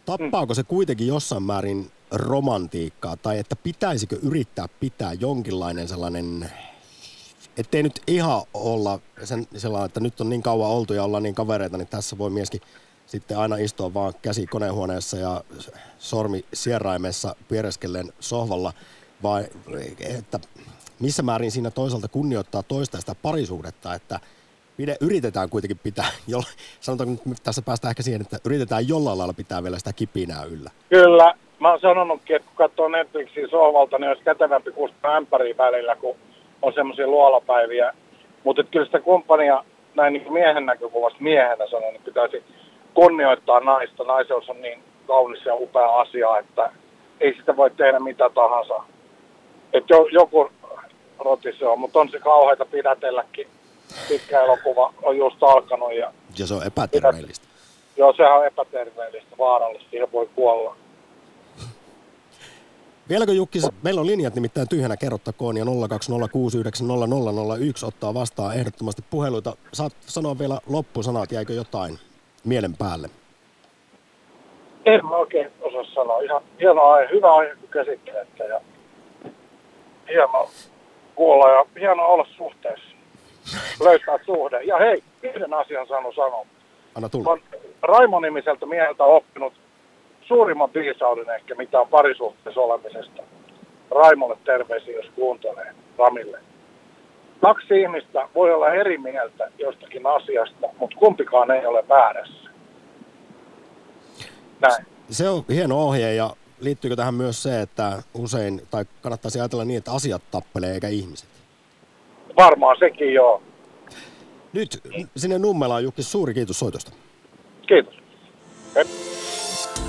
tappaako se kuitenkin jossain määrin romantiikkaa, tai että pitäisikö yrittää pitää jonkinlainen sellainen ettei nyt ihan olla sen, sellainen, että nyt on niin kauan oltu ja ollaan niin kavereita, niin tässä voi mieskin sitten aina istua vaan käsi konehuoneessa ja sormi sieraimessa piereskellen sohvalla, vai että missä määrin siinä toisaalta kunnioittaa toista sitä parisuhdetta, että pide, yritetään kuitenkin pitää, sanotaanko nyt tässä päästään ehkä siihen, että yritetään jollain lailla pitää vielä sitä kipinää yllä. Kyllä, mä oon sanonutkin, että kun katsoo Netflixin sohvalta, niin olisi kätevämpi kustaa ämpäriä välillä, kun on semmoisia luolapäiviä. Mutta kyllä sitä kumppania näin niin miehen näkökulmasta miehenä sanon, niin pitäisi kunnioittaa naista. Naiseus on niin kaunis ja upea asia, että ei sitä voi tehdä mitä tahansa. Että jo, joku roti se on, mutta on se kauheita pidätelläkin. Pitkä elokuva on just alkanut. Ja, ja se on epäterveellistä. Joo, sehän on epäterveellistä, vaarallista, siihen voi kuolla. Vieläkö Jukki, meillä on linjat nimittäin tyhjänä, kerrottakoon ja 020690001 ottaa vastaan ehdottomasti puheluita. Saat sanoa vielä loppusanat, jäikö jotain mielen päälle? En mä oikein osaa sanoa. Ihan hieno aihe, hyvä aihe, kun käsittelette ja hieno kuolla ja hieno olla suhteessa. Löytää suhde. Ja hei, yhden asian sano sanoa. Anna tulla. Olen Raimo-nimiseltä mieheltä oppinut suurimman viisauden ehkä, mitä on parisuhteessa olemisesta. Raimolle terveisiä, jos kuuntelee Ramille. Kaksi ihmistä voi olla eri mieltä jostakin asiasta, mutta kumpikaan ei ole väärässä. Näin. Se on hieno ohje ja liittyykö tähän myös se, että usein, tai kannattaisi ajatella niin, että asiat tappelee eikä ihmiset? Varmaan sekin joo. Nyt sinne Nummelaan Jukki, suuri kiitos soitosta. Kiitos.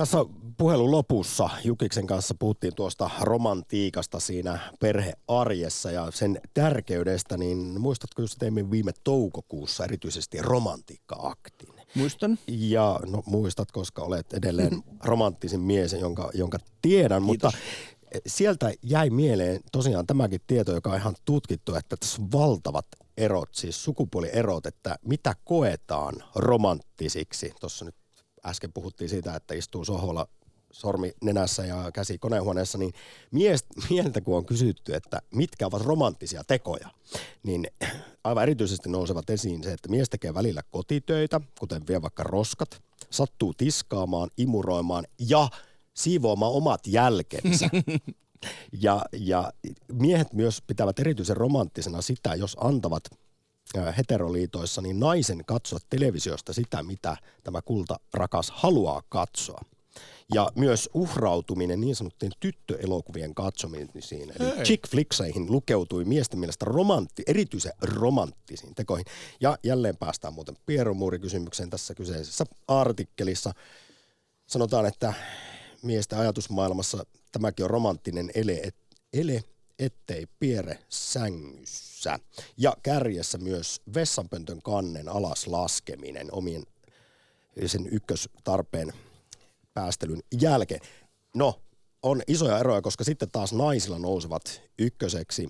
Tässä puhelun lopussa Jukiksen kanssa puhuttiin tuosta romantiikasta siinä perhearjessa ja sen tärkeydestä, niin muistatko, jos teimme viime toukokuussa erityisesti romantiikka-aktin? Muistan. Ja no muistat, koska olet edelleen romanttisin mies, jonka, jonka tiedän, Kiitos. mutta sieltä jäi mieleen tosiaan tämäkin tieto, joka on ihan tutkittu, että tässä on valtavat erot, siis sukupuolierot, että mitä koetaan romanttisiksi. Tuossa nyt äsken puhuttiin siitä, että istuu sohvalla sormi nenässä ja käsi konehuoneessa, niin mies, mieltä kun on kysytty, että mitkä ovat romanttisia tekoja, niin aivan erityisesti nousevat esiin se, että mies tekee välillä kotitöitä, kuten vie vaikka roskat, sattuu tiskaamaan, imuroimaan ja siivoamaan omat jälkensä. Ja, ja miehet myös pitävät erityisen romanttisena sitä, jos antavat heteroliitoissa, niin naisen katsoa televisiosta sitä, mitä tämä kulta rakas haluaa katsoa. Ja myös uhrautuminen niin sanottujen tyttöelokuvien katsomisiin, eli Hei. chick flickseihin lukeutui miesten mielestä romantti, erityisen romanttisiin tekoihin. Ja jälleen päästään muuten pieromuurikysymykseen tässä kyseisessä artikkelissa. Sanotaan, että miesten ajatusmaailmassa tämäkin on romanttinen ele, ele ettei piere sängyssä. Ja kärjessä myös vessanpöntön kannen alas laskeminen omien sen ykköstarpeen päästelyn jälkeen. No, on isoja eroja, koska sitten taas naisilla nousevat ykköseksi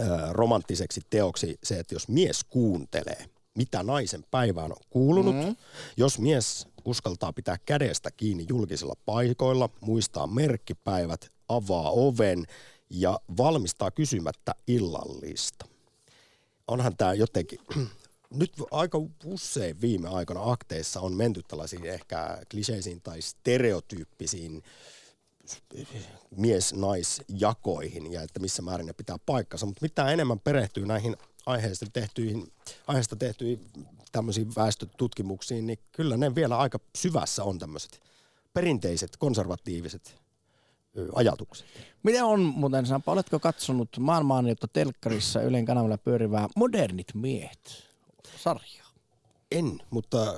ää, romanttiseksi teoksi se, että jos mies kuuntelee, mitä naisen päivään on kuulunut, mm. jos mies uskaltaa pitää kädestä kiinni julkisilla paikoilla, muistaa merkkipäivät, avaa oven ja valmistaa kysymättä illallista. Onhan tämä jotenkin, nyt aika usein viime aikoina akteissa on menty tällaisiin ehkä kliseisiin tai stereotyyppisiin mies-naisjakoihin ja että missä määrin ne pitää paikkansa, mutta mitä enemmän perehtyy näihin aiheesta tehtyihin, aiheesta tehtyihin tämmöisiin väestötutkimuksiin, niin kyllä ne vielä aika syvässä on tämmöiset perinteiset, konservatiiviset ajatukset. Miten on muuten, Sampa, oletko katsonut maanmaaniota telkkarissa Ylen kanavalla pyörivää Modernit miehet sarjaa? En, mutta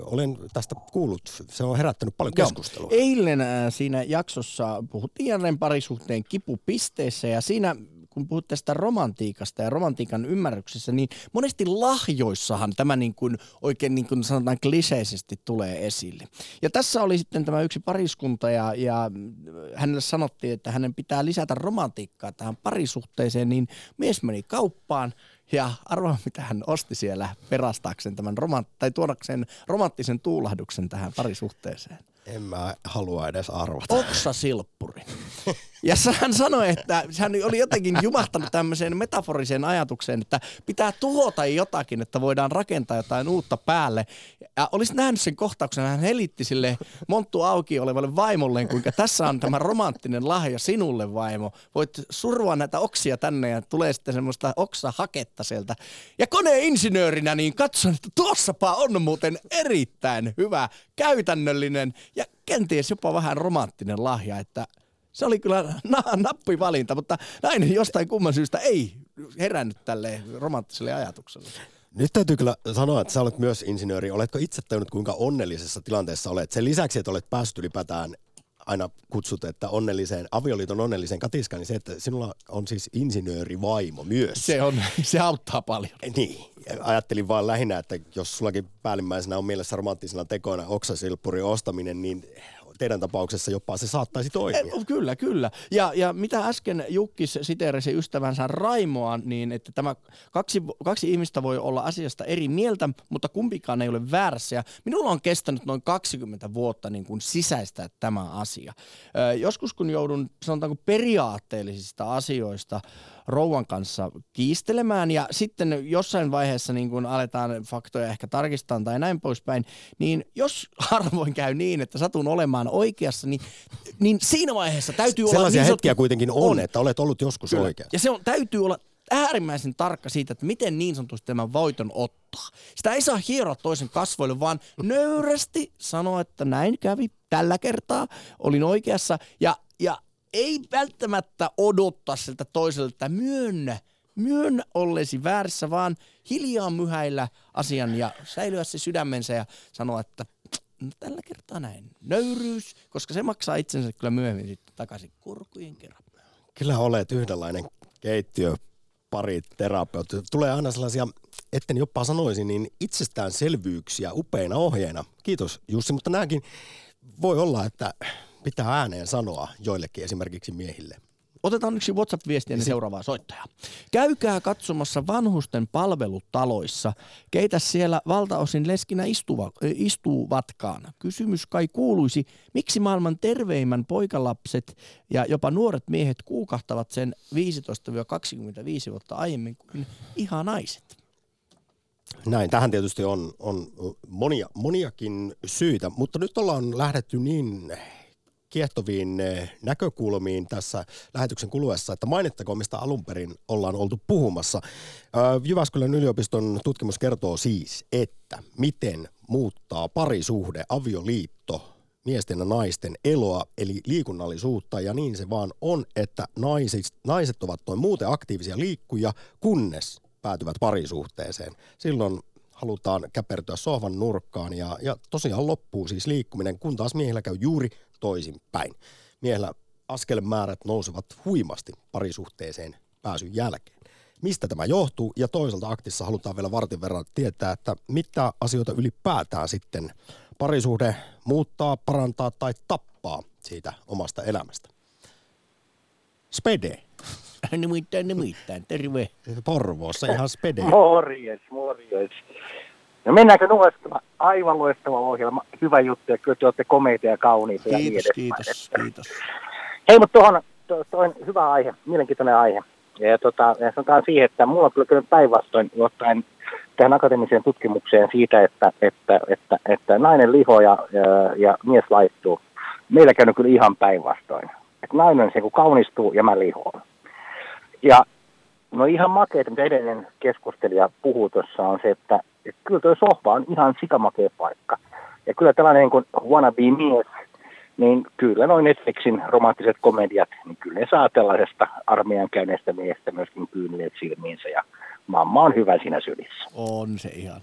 olen tästä kuullut. Se on herättänyt paljon Joo. keskustelua. Eilen äh, siinä jaksossa puhuttiin jälleen parisuhteen kipupisteessä ja siinä kun puhut tästä romantiikasta ja romantiikan ymmärryksessä, niin monesti lahjoissahan tämä niin kuin oikein niin kuin sanotaan kliseisesti tulee esille. Ja tässä oli sitten tämä yksi pariskunta ja, ja hänelle sanottiin, että hänen pitää lisätä romantiikkaa tähän parisuhteeseen, niin mies meni kauppaan ja arvaa, mitä hän osti siellä perastaakseen tämän romant- tai tuodakseen romanttisen tuulahduksen tähän parisuhteeseen. En mä halua edes arvata. Oksasilppuri. Ja hän sanoi, että hän oli jotenkin jumahtanut tämmöiseen metaforiseen ajatukseen, että pitää tuhota jotakin, että voidaan rakentaa jotain uutta päälle. Ja olisi nähnyt sen kohtauksen, hän helitti sille monttu auki olevalle vaimolleen, kuinka tässä on tämä romanttinen lahja sinulle vaimo. Voit survoa näitä oksia tänne ja tulee sitten semmoista oksahaketta sieltä. Ja koneinsinöörinä niin katson, että tuossapa on muuten erittäin hyvä, käytännöllinen ja kenties jopa vähän romanttinen lahja, että se oli kyllä na- nappivalinta, mutta näin jostain kumman syystä ei herännyt tälle romanttiselle ajatukselle. Nyt täytyy kyllä sanoa, että sä olet myös insinööri. Oletko itse tajunnut, kuinka onnellisessa tilanteessa olet? Sen lisäksi, että olet päässyt ylipäätään aina kutsut, että onnelliseen, avioliiton onnelliseen katiskaan, niin se, että sinulla on siis insinöörivaimo myös. Se, on, se auttaa paljon. Niin, ajattelin vaan lähinnä, että jos sullakin päällimmäisenä on mielessä romanttisena tekoina oksasilppurin ostaminen, niin teidän tapauksessa jopa se saattaisi toimia. Eh, kyllä, kyllä. Ja, ja mitä äsken Jukkis siteerasi ystävänsä Raimoa, niin että tämä kaksi, kaksi ihmistä voi olla asiasta eri mieltä, mutta kumpikaan ei ole väärässä. Ja minulla on kestänyt noin 20 vuotta niin kuin sisäistä tämä asia. Ö, joskus kun joudun sanotaanko periaatteellisista asioista rouvan kanssa kiistelemään ja sitten jossain vaiheessa niin kun aletaan faktoja ehkä tarkistaa tai näin poispäin, niin jos harvoin käy niin, että satun olemaan oikeassa, niin, niin siinä vaiheessa täytyy Sellaisia olla... Sellaisia niin hetkiä kuitenkin on, on, että olet ollut joskus Kyllä. oikeassa. Ja se on, täytyy olla äärimmäisen tarkka siitä, että miten niin sanotusti tämän voiton ottaa. Sitä ei saa hieroa toisen kasvoille, vaan nöyrästi sanoa, että näin kävi tällä kertaa, olin oikeassa ja, ja ei välttämättä odottaa siltä toiselta, että myönnä, myönnä ollesi väärässä, vaan hiljaa myhäillä asian ja säilyä se sydämensä ja sanoa, että no, tällä kertaa näin. Nöyryys, koska se maksaa itsensä kyllä myöhemmin sitten takaisin kurkujen kerran. Kyllä olet yhdenlainen keittiö pari terapeutti. Tulee aina sellaisia, etten jopa sanoisi, niin itsestäänselvyyksiä upeina ohjeina. Kiitos Jussi, mutta nämäkin voi olla, että pitää ääneen sanoa joillekin esimerkiksi miehille. Otetaan yksi WhatsApp-viesti ennen seuraavaa soittajaa. Käykää katsomassa vanhusten palvelutaloissa, keitä siellä valtaosin leskinä istuva, istuvatkaan. Kysymys kai kuuluisi, miksi maailman terveimmän poikalapset ja jopa nuoret miehet kuukahtavat sen 15-25 vuotta aiemmin kuin ihan naiset? Näin, tähän tietysti on, on monia, moniakin syitä, mutta nyt ollaan lähdetty niin kiehtoviin eh, näkökulmiin tässä lähetyksen kuluessa, että mainittakoon, mistä alun perin ollaan oltu puhumassa. Jyväskylän yliopiston tutkimus kertoo siis, että miten muuttaa parisuhde, avioliitto, miesten ja naisten eloa, eli liikunnallisuutta, ja niin se vaan on, että naiset, naiset ovat noin muuten aktiivisia liikkuja, kunnes päätyvät parisuhteeseen. Silloin halutaan käpertyä sohvan nurkkaan ja, ja tosiaan loppuu siis liikkuminen, kun taas miehillä käy juuri toisinpäin. Miehellä askelmäärät nousevat huimasti parisuhteeseen pääsyn jälkeen. Mistä tämä johtuu? Ja toisaalta aktissa halutaan vielä vartin verran tietää, että mitä asioita ylipäätään sitten parisuhde muuttaa, parantaa tai tappaa siitä omasta elämästä. Spede. Nimittäin, nimittäin. Terve. Porvoossa ihan spede. Morjes, morjes. No mennäänkö nuostava? Aivan loistava ohjelma. Hyvä juttu ja kyllä te olette komeita ja kauniita kiitos, ja niin Kiitos, kiitos. Hei, mutta tuohon, to, to on hyvä aihe, mielenkiintoinen aihe. Ja, tota, ja sanotaan siihen, että mulla on kyllä, kyllä päinvastoin ottaen tähän akateemiseen tutkimukseen siitä, että, että, että, että nainen liho ja, ja, ja mies laittuu. Meillä käynyt kyllä ihan päinvastoin. Että nainen se kun kaunistuu ja mä lihoon. Ja no ihan makeita, mitä edellinen keskustelija puhuu tuossa on se, että, että kyllä tuo sohva on ihan sikamakea paikka. Ja kyllä tällainen niin kuin wannabe mies, niin kyllä noin Netflixin romanttiset komediat, niin kyllä ne saa tällaisesta armeijan käyneestä miestä myöskin kyynileet silmiinsä ja mamma on hyvä siinä sylissä. On se ihan.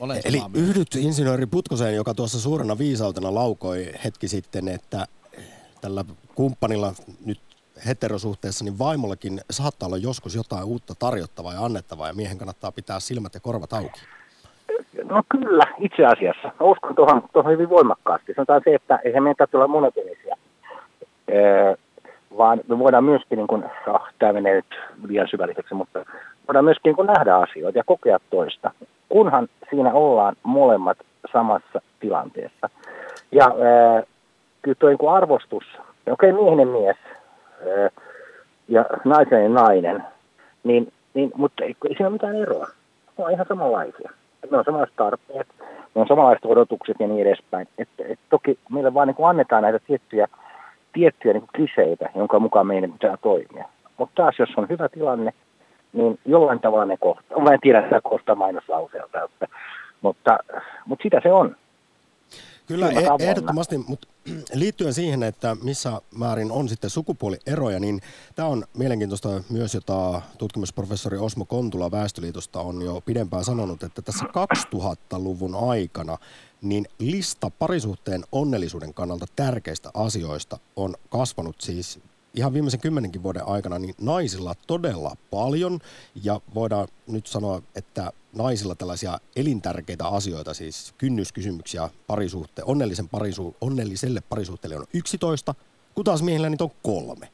Olen Eli yhdyt insinööri Putkoseen, joka tuossa suurena viisautena laukoi hetki sitten, että tällä kumppanilla nyt heterosuhteessa, niin vaimollakin saattaa olla joskus jotain uutta tarjottavaa ja annettavaa ja miehen kannattaa pitää silmät ja korvat auki. No kyllä, itse asiassa. Uskon tuohon, tuohon hyvin voimakkaasti. Sanotaan se, että ei se meidän tarvitse olla monotonisia, ee, vaan me voidaan myöskin, niin kuin, oh, tämä menee nyt liian syvälliseksi, mutta voidaan myöskin niin kuin nähdä asioita ja kokea toista, kunhan siinä ollaan molemmat samassa tilanteessa. Ja ee, kyllä tuo niin arvostus, okei okay, miehinen mies ee, ja naisen nainen, niin, niin, mutta ei, ei siinä ole mitään eroa. Ne on ihan samanlaisia ne on samanlaiset tarpeet, ne on samanlaiset odotukset ja niin edespäin. Et, et toki meille vaan niin kuin annetaan näitä tiettyjä, tiettyjä niin kliseitä, jonka mukaan meidän pitää toimia. Mutta taas jos on hyvä tilanne, niin jollain tavalla ne kohtaa. Mä en tiedä sitä kohtaa mainoslauseelta, mutta, mutta sitä se on. Kyllä, e- ehdottomasti, mutta liittyen siihen, että missä määrin on sitten sukupuolieroja, niin tämä on mielenkiintoista myös, jota tutkimusprofessori Osmo Kontula Väestöliitosta on jo pidempään sanonut, että tässä 2000-luvun aikana niin lista parisuhteen onnellisuuden kannalta tärkeistä asioista on kasvanut siis ihan viimeisen kymmenenkin vuoden aikana niin naisilla todella paljon ja voidaan nyt sanoa, että naisilla tällaisia elintärkeitä asioita, siis kynnyskysymyksiä parisuhteen, onnellisen parisu, onnelliselle parisuhteelle on 11, kun taas miehillä niitä on kolme.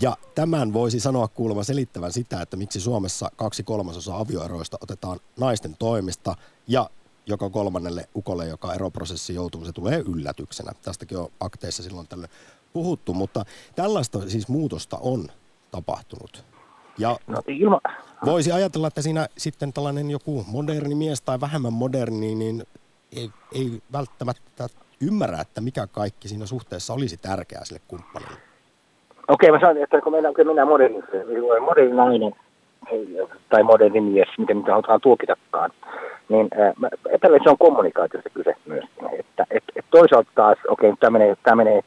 Ja tämän voisi sanoa kuulemma selittävän sitä, että miksi Suomessa kaksi kolmasosaa avioeroista otetaan naisten toimesta ja joka kolmannelle ukolle, joka eroprosessi joutuu, se tulee yllätyksenä. Tästäkin on akteissa silloin tällöin puhuttu, mutta tällaista siis muutosta on tapahtunut. Ja no, ilma... voisi ajatella, että siinä sitten tällainen joku moderni mies tai vähemmän moderni, niin ei, ei välttämättä ymmärrä, että mikä kaikki siinä suhteessa olisi tärkeää sille kumppanille. Okei, mä sanon, että kun mennään, kun mennään moderni, moderni nainen tai moderni mies, miten mitä halutaan tulkitakaan, niin äh, se on kommunikaatiosta kyse myös. Että et, et toisaalta taas, okei, tämä menee, tämä menee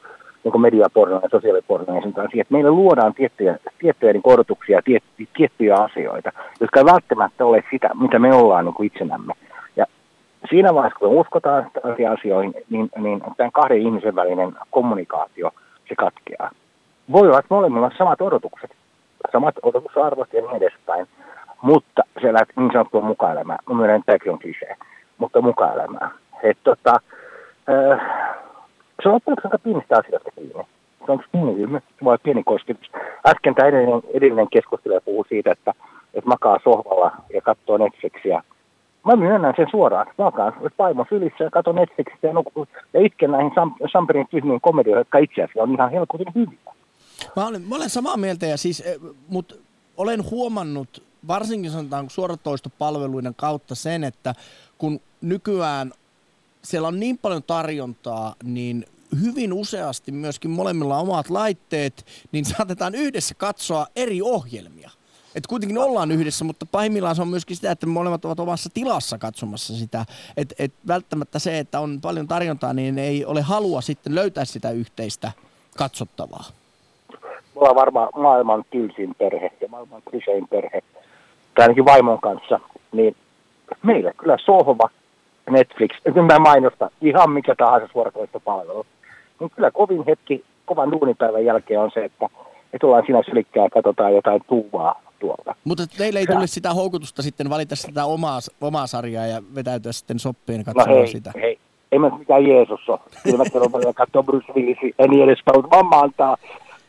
niin kuin mediaporno ja sosiaaliporno ja sen kanssa, että meille luodaan tiettyjä, tiettyjä niin odotuksia, tiet, tiettyjä asioita, jotka ei välttämättä ole sitä, mitä me ollaan niin kuin itsenämme. Ja siinä vaiheessa, kun me uskotaan asioihin, niin, niin tämän kahden ihmisen välinen kommunikaatio, se katkeaa. Voi olla, että molemmilla on samat odotukset, samat odotusarvot ja niin edespäin, mutta se lähtee niin sanottua mukaelämää. Mä myönnän, että tämäkin on klisee, mutta mukaelämää. Että tota, äh, se on ottanut aika pienistä asioista kiinni. Se on pieni, vai pieni kosketus. Äsken tämä edellinen, edellinen keskustelija puhui siitä, että, että makaa sohvalla ja katsoo Netflixiä. Mä myönnän sen suoraan. Makaan paimo sylissä ja katson Netflixiä ja, nukun, ja itken näihin Sam, Samperin tyhmiin komedioihin, jotka itse asiassa on ihan helkutin hyviä. Mä olen, mä olen samaa mieltä, ja siis, eh, mutta olen huomannut varsinkin sanotaan suoratoistopalveluiden kautta sen, että kun nykyään siellä on niin paljon tarjontaa, niin hyvin useasti myöskin molemmilla omat laitteet, niin saatetaan yhdessä katsoa eri ohjelmia. Et kuitenkin ollaan yhdessä, mutta pahimmillaan se on myöskin sitä, että molemmat ovat omassa tilassa katsomassa sitä. Et, et välttämättä se, että on paljon tarjontaa, niin ei ole halua sitten löytää sitä yhteistä katsottavaa. Me ollaan varmaan maailman tylsin perhe ja maailman klisein perhe, tai ainakin vaimon kanssa, niin meillä kyllä sohva Netflix, mä mainosta, ihan mikä tahansa suoratoistopalvelu. Niin kyllä kovin hetki, kovan duunipäivän jälkeen on se, että, että ollaan siinä sylikkää ja katsotaan jotain tuuvaa tuolta. Mutta teille ei tule sitä houkutusta sitten valita sitä omaa, omaa sarjaa ja vetäytyä sitten soppiin katsomaan no hei, sitä? hei, ei mä mikään Jeesus ole. Kyllä mä katsoa katsoa Bruce Willis ja niin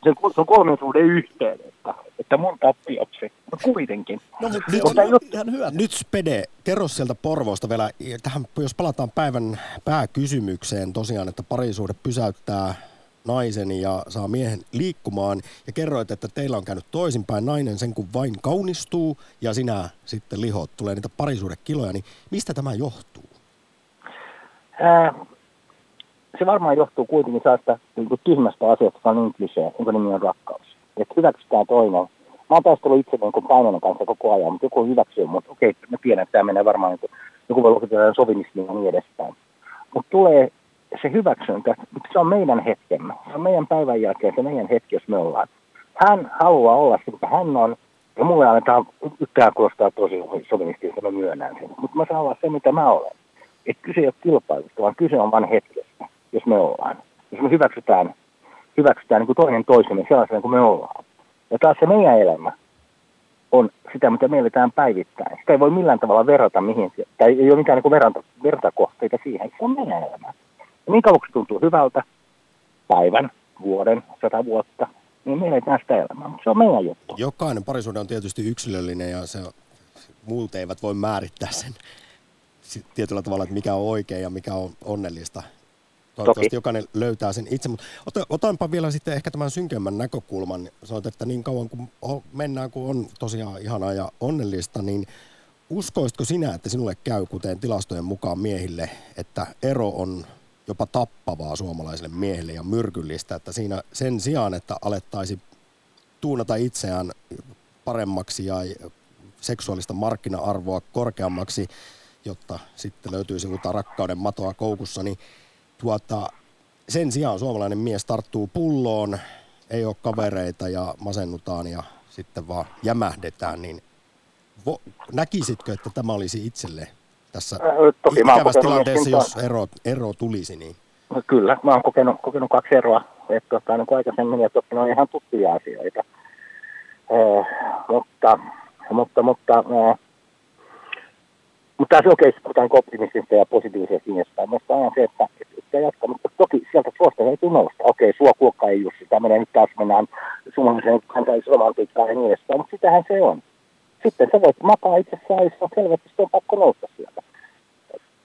se on kolmen suhde yhteen, että, että mun tappioksi, mutta kuitenkin. No, mutta nyt, mutta nyt, ihan hyvä. nyt Spede, kerro sieltä Porvoosta vielä, tähän, jos palataan päivän pääkysymykseen tosiaan, että parisuhde pysäyttää naisen ja saa miehen liikkumaan. Ja kerroit, että teillä on käynyt toisinpäin nainen sen kun vain kaunistuu ja sinä sitten lihot, tulee niitä parisuhdekiloja, niin mistä tämä johtuu? Ää, se varmaan johtuu kuitenkin saasta niin kuin tyhmästä asiasta, joka on niin klisee, jonka nimi on rakkaus. Että hyväksytään toinen. Mä oon taistellut itse niin kuin painoinen kanssa koko ajan, mutta joku hyväksyy, mutta okei, mä tiedän, että tämä menee varmaan niin kuin, joku voi luokitella sovinismiin ja niin edespäin. Mutta tulee se hyväksyntä, se on meidän hetkemme. Se on meidän päivän jälkeen se meidän hetki, jos me ollaan. Hän haluaa olla se, mitä hän on, ja mulle annetaan, yhtään kuulostaa tosi sovinistilta, mä myönnän sen. Mutta mä saan olla se, mitä mä olen. Et kyse ei ole kilpailusta, vaan kyse on vain hetkestä jos me ollaan. Jos me hyväksytään hyväksytään niin kuin toinen toisemme sellaisena kuin me ollaan. Ja taas se meidän elämä on sitä, mitä me eletään päivittäin. Sitä ei voi millään tavalla verrata mihin, tai ei ole mitään niin verrata, vertakohteita siihen. Se on meidän elämä. Ja niin kauan se tuntuu hyvältä, päivän, vuoden, sata vuotta, niin me eletään sitä elämää. Se on meidän juttu. Jokainen parisuhde on tietysti yksilöllinen ja se muut eivät voi määrittää sen tietyllä tavalla, että mikä on oikein ja mikä on onnellista. Toivottavasti Toki. jokainen löytää sen itse, mutta otanpa vielä sitten ehkä tämän synkemmän näkökulman. Sanoit, että niin kauan kun mennään, kun on tosiaan ihanaa ja onnellista, niin uskoisitko sinä, että sinulle käy, kuten tilastojen mukaan miehille, että ero on jopa tappavaa suomalaiselle miehelle ja myrkyllistä, että siinä sen sijaan, että alettaisi tuunata itseään paremmaksi ja seksuaalista markkina-arvoa korkeammaksi, jotta sitten löytyisi uutta rakkauden matoa koukussa, niin tuota, sen sijaan suomalainen mies tarttuu pulloon, ei ole kavereita ja masennutaan ja sitten vaan jämähdetään, niin vo, näkisitkö, että tämä olisi itselle tässä äh, Toki ikävässä tilanteessa, jos ero, ero tulisi? Niin? No, kyllä, mä oon kokenut, kokenut kaksi eroa, että tota, niin kuin aikaisemmin, ja toki ne on ihan tuttuja asioita. Eh, mutta, mutta, mutta eh, mutta taas okei, okay, puhutaan optimistista ja positiivisesta linjasta. Minusta on se, että, että jatkaa, mutta toki sieltä suosta täytyy nousta. Okei, okay, sua kuokka ei just sitä menee, nyt taas mennään suomalaiseen kansallisromantiikkaan ja niin edespäin, mutta sitähän se on. Sitten sä voit makaa itse asiassa, on selvä, että on pakko nousta sieltä.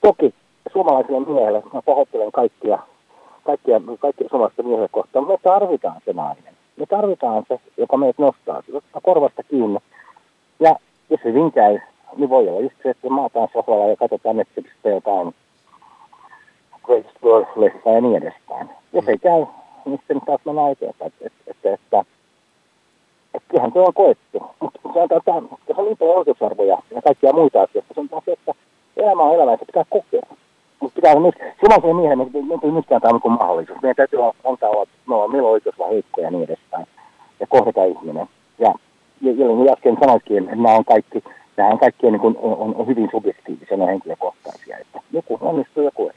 Toki suomalaisille miehelle, mä pahoittelen kaikkia, kaikkia, kaikkia suomalaisia miehiä kohtaan, mutta me tarvitaan se nainen. Me tarvitaan se, joka meidät nostaa, se ottaa korvasta kiinni. Ja jos hyvin käy, niin voi olla just se, että maataan sohvalla ja katsotaan Netflixistä jotain Greatest World-leffa ja niin edespäin. Jos ei käy, niin sitten taas mennään eteenpäin. Että, että, että, että, että kyllähän tuo on koettu. Mutta sanotaan, että jos on niin paljon oikeusarvoja ja kaikkia muita asioita, se on taas se, että elämä on elämä, että pitää kokea. Mutta pitää myös, suomalaiselle miehelle, me ei myöskään tämä kuin mahdollisuus. Meidän täytyy antaa olla, no, meillä on oikeus vaan heikkoja ja niin edespäin. Ja kohdata ihminen. Ja, ja, ja niin äsken sanoitkin, että nämä on kaikki nämä on kaikkia niin kuin, on, on, hyvin subjektiivisia ja henkilökohtaisia, että joku onnistuu, joku ei.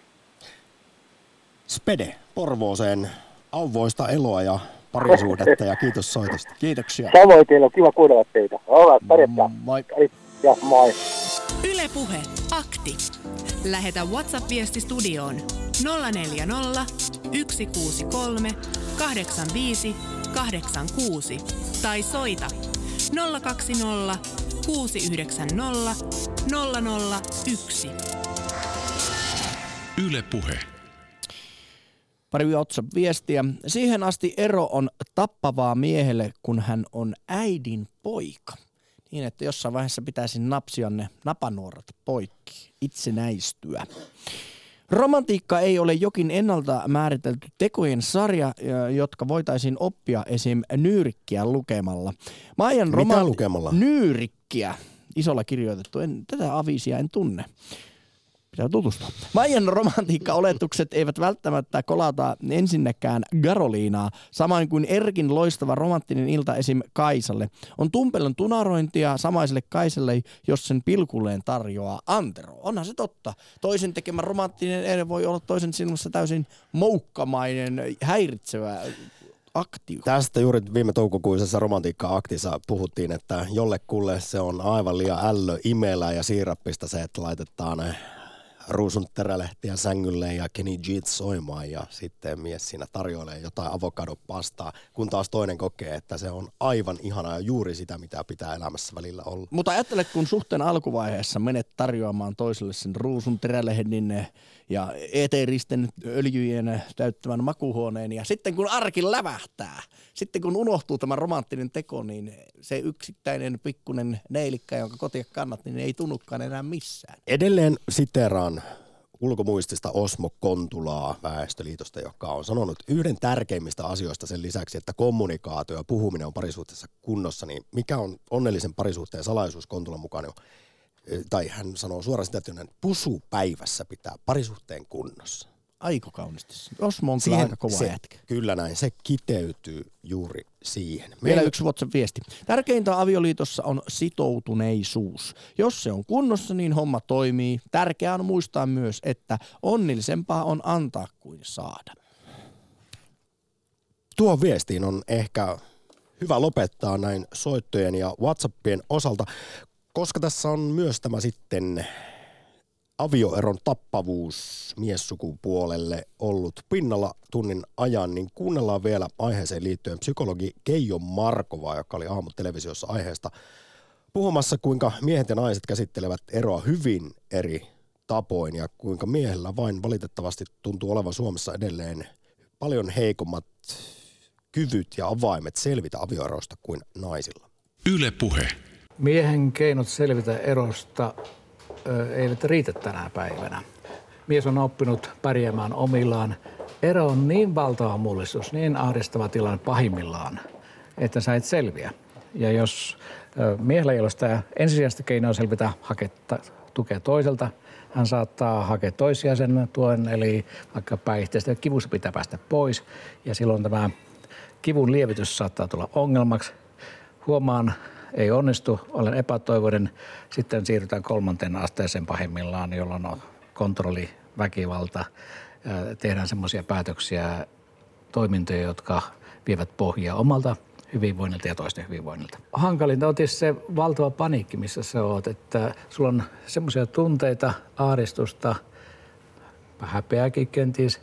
Spede Porvooseen auvoista eloa ja parisuudetta ja kiitos soitosta. Kiitoksia. Samoin teillä on kiva kuunnella teitä. Ollaan, pärjätään. Moi. Ja moi. Yle Puhe, akti. Lähetä WhatsApp-viesti studioon 040 163 85 86 tai soita 020 690 001. Yle Puhe. Pari WhatsApp-viestiä. Siihen asti ero on tappavaa miehelle, kun hän on äidin poika. Niin, että jossain vaiheessa pitäisi napsia ne napanuorat poikki, itsenäistyä. Romantiikka ei ole jokin ennalta määritelty tekojen sarja, jotka voitaisiin oppia esim. nyyrikkiä lukemalla. Maijan Mitä lukemalla? Nyyrikkiä. Isolla kirjoitettu. En, tätä avisia en tunne. Pitää tutustua. Maijan romantiikka-oletukset eivät välttämättä kolata ensinnäkään Garoliinaa, samoin kuin Erkin loistava romanttinen ilta esim. Kaisalle. On tumpelon tunarointia samaiselle Kaisalle, jos sen pilkulleen tarjoaa Antero. Onhan se totta. Toisen tekemä romanttinen ere voi olla toisen silmässä täysin moukkamainen, häiritsevä aktio. Tästä juuri viime toukokuisessa romantiikka-aktissa puhuttiin, että jollekulle se on aivan liian ällö imelää ja siirappista se, että laitetaan ruusun terälehtiä sängylle ja Kenny G soimaan ja sitten mies siinä tarjoilee jotain avokadopastaa, kun taas toinen kokee, että se on aivan ihanaa ja juuri sitä, mitä pitää elämässä välillä olla. Mutta ajattele, kun suhteen alkuvaiheessa menet tarjoamaan toiselle sen ruusun terälehdin ja eteeristen öljyjen täyttävän makuhuoneen ja sitten kun arki lävähtää, sitten kun unohtuu tämä romanttinen teko, niin se yksittäinen pikkunen neilikkä, jonka kotia kannat, niin ei tunnukaan enää missään. Edelleen siteraan ulkomuistista Osmo Kontulaa Väestöliitosta, joka on sanonut yhden tärkeimmistä asioista sen lisäksi, että kommunikaatio ja puhuminen on parisuhteessa kunnossa, niin mikä on onnellisen parisuhteen salaisuus Kontulan mukaan? Jo, tai hän sanoo suoraan sitä, että pusu päivässä pitää parisuhteen kunnossa aika kaunisti. Osmo on siihen, aika kova se, jätkä. Kyllä näin, se kiteytyy juuri siihen. Meillä Vielä yksi WhatsApp-viesti. Tärkeintä avioliitossa on sitoutuneisuus. Jos se on kunnossa, niin homma toimii. Tärkeää on muistaa myös, että onnellisempaa on antaa kuin saada. tuo viestiin on ehkä hyvä lopettaa näin soittojen ja Whatsappien osalta, koska tässä on myös tämä sitten avioeron tappavuus miessukupuolelle ollut pinnalla tunnin ajan, niin kuunnellaan vielä aiheeseen liittyen psykologi Keijo Markova, joka oli aamu televisiossa aiheesta puhumassa, kuinka miehet ja naiset käsittelevät eroa hyvin eri tapoin ja kuinka miehellä vain valitettavasti tuntuu olevan Suomessa edelleen paljon heikommat kyvyt ja avaimet selvitä avioerosta kuin naisilla. Yle puhe. Miehen keinot selvitä erosta ö, eivät riitä tänä päivänä. Mies on oppinut pärjäämään omillaan. Ero on niin valtava mullistus, niin ahdistava tilanne pahimmillaan, että sä et selviä. Ja jos ö, miehellä ei ole sitä ensisijaista keinoa selvitä haketta tukea toiselta, hän saattaa hakea toissijaisen tuen, eli vaikka päihteestä kivusta pitää päästä pois. Ja silloin tämä kivun lievitys saattaa tulla ongelmaksi. Huomaan, ei onnistu, olen epätoivoinen. Sitten siirrytään kolmanteen asteeseen pahimmillaan, jolloin on kontrolli, väkivalta. Tehdään semmoisia päätöksiä, toimintoja, jotka vievät pohjaa omalta hyvinvoinnilta ja toisten hyvinvoinnilta. Hankalinta on tietysti se valtava paniikki, missä sä oot, että sulla on semmoisia tunteita, ahdistusta, häpeääkin kenties,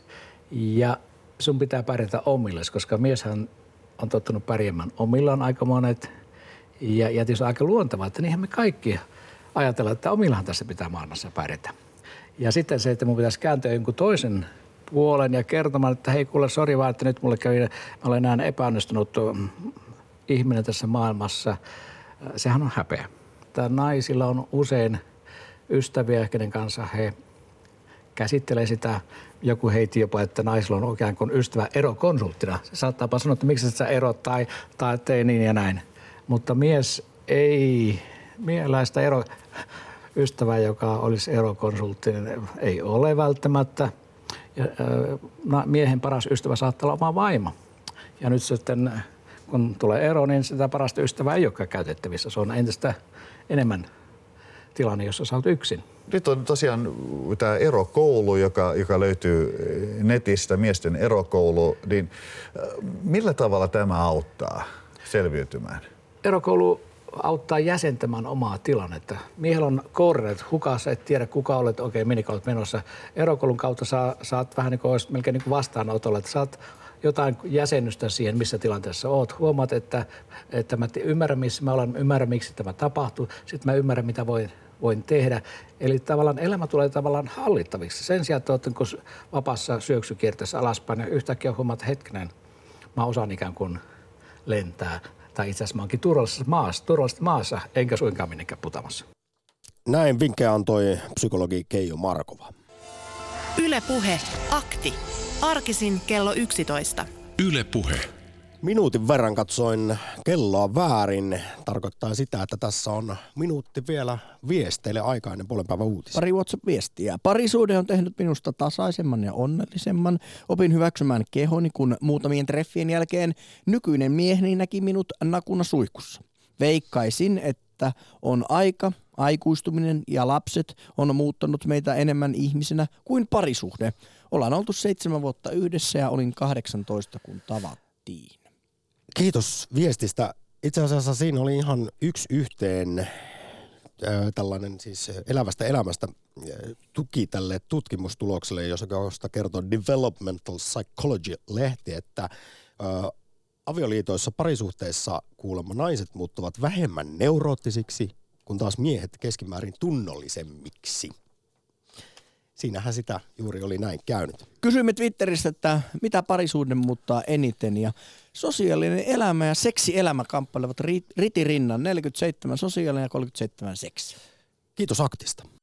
ja sun pitää pärjätä omilles, koska mieshän on tottunut pärjäämään omillaan aika monet. Ja, ja tietysti aika luontevaa, että niinhän me kaikki ajatellaan, että omillahan tässä pitää maailmassa pärjätä. Ja sitten se, että mun pitäisi kääntyä jonkun toisen puolen ja kertomaan, että hei kuule, sori vaan, että nyt mulle kävi, mä olen näin epäonnistunut ihminen tässä maailmassa. Sehän on häpeä. Tämä naisilla on usein ystäviä, kenen kanssa he käsittelee sitä. Joku heiti jopa, että naisilla on ikään kuin ystävä erokonsulttina. Se saattaapa sanoa, että miksi sä erot tai, tai tee niin ja näin. Mutta mies ei, mieläistä ero, ystävää, joka olisi erokonsultti, ei ole välttämättä. Ja, miehen paras ystävä saattaa olla oma vaimo. Ja nyt sitten kun tulee ero, niin sitä parasta ystävää ei olekaan käytettävissä. Se on entistä enemmän tilanne, jossa sä yksin. Nyt on tosiaan tämä erokoulu, joka, joka löytyy netistä, miesten erokoulu. Niin millä tavalla tämä auttaa selviytymään? Erokoulu auttaa jäsentämään omaa tilannetta. Miehellä on koordinaat hukassa, et tiedä kuka olet, okei, okay, olet menossa. Erokoulun kautta saa, saat vähän niin kuin melkein niin kuin vastaanotolla, että saat jotain jäsennystä siihen, missä tilanteessa oot. Huomaat, että, että mä ymmärrän, missä mä olen, ymmärrän, miksi tämä tapahtuu. Sitten mä ymmärrän, mitä voin, voin tehdä. Eli tavallaan elämä tulee tavallaan hallittaviksi. Sen sijaan, että olet niin vapaassa syöksykierteessä alaspäin ja yhtäkkiä huomaat, hetkinen, mä osaan ikään kuin lentää. Tai itse asiassa mä oonkin turvallisessa maassa, turvallisessa maassa, enkä suinkaan minnekään putamassa. Näin vinkkejä antoi psykologi Keijo Markova. Ylepuhe akti. Arkisin kello 11. Yle Puhe. Minuutin verran katsoin kelloa väärin. Tarkoittaa sitä, että tässä on minuutti vielä viesteille aikainen puolen päivän uutis. Pari WhatsApp-viestiä. Parisuuden on tehnyt minusta tasaisemman ja onnellisemman. Opin hyväksymään kehoni, kun muutamien treffien jälkeen nykyinen mieheni näki minut nakuna suihkussa. Veikkaisin, että on aika, aikuistuminen ja lapset on muuttanut meitä enemmän ihmisenä kuin parisuhde. Ollaan oltu seitsemän vuotta yhdessä ja olin 18, kun tavattiin. Kiitos viestistä. Itse asiassa siinä oli ihan yksi yhteen äh, tällainen siis elävästä elämästä äh, tuki tälle tutkimustulokselle, josta kertoo Developmental Psychology-lehti, että äh, avioliitoissa parisuhteissa kuulemma naiset muuttuvat vähemmän neuroottisiksi, kun taas miehet keskimäärin tunnollisemmiksi siinähän sitä juuri oli näin käynyt. Kysyimme Twitterissä, että mitä parisuuden muuttaa eniten ja sosiaalinen elämä ja seksielämä kamppailevat ritirinnan 47 sosiaalinen ja 37 seksi. Kiitos aktista.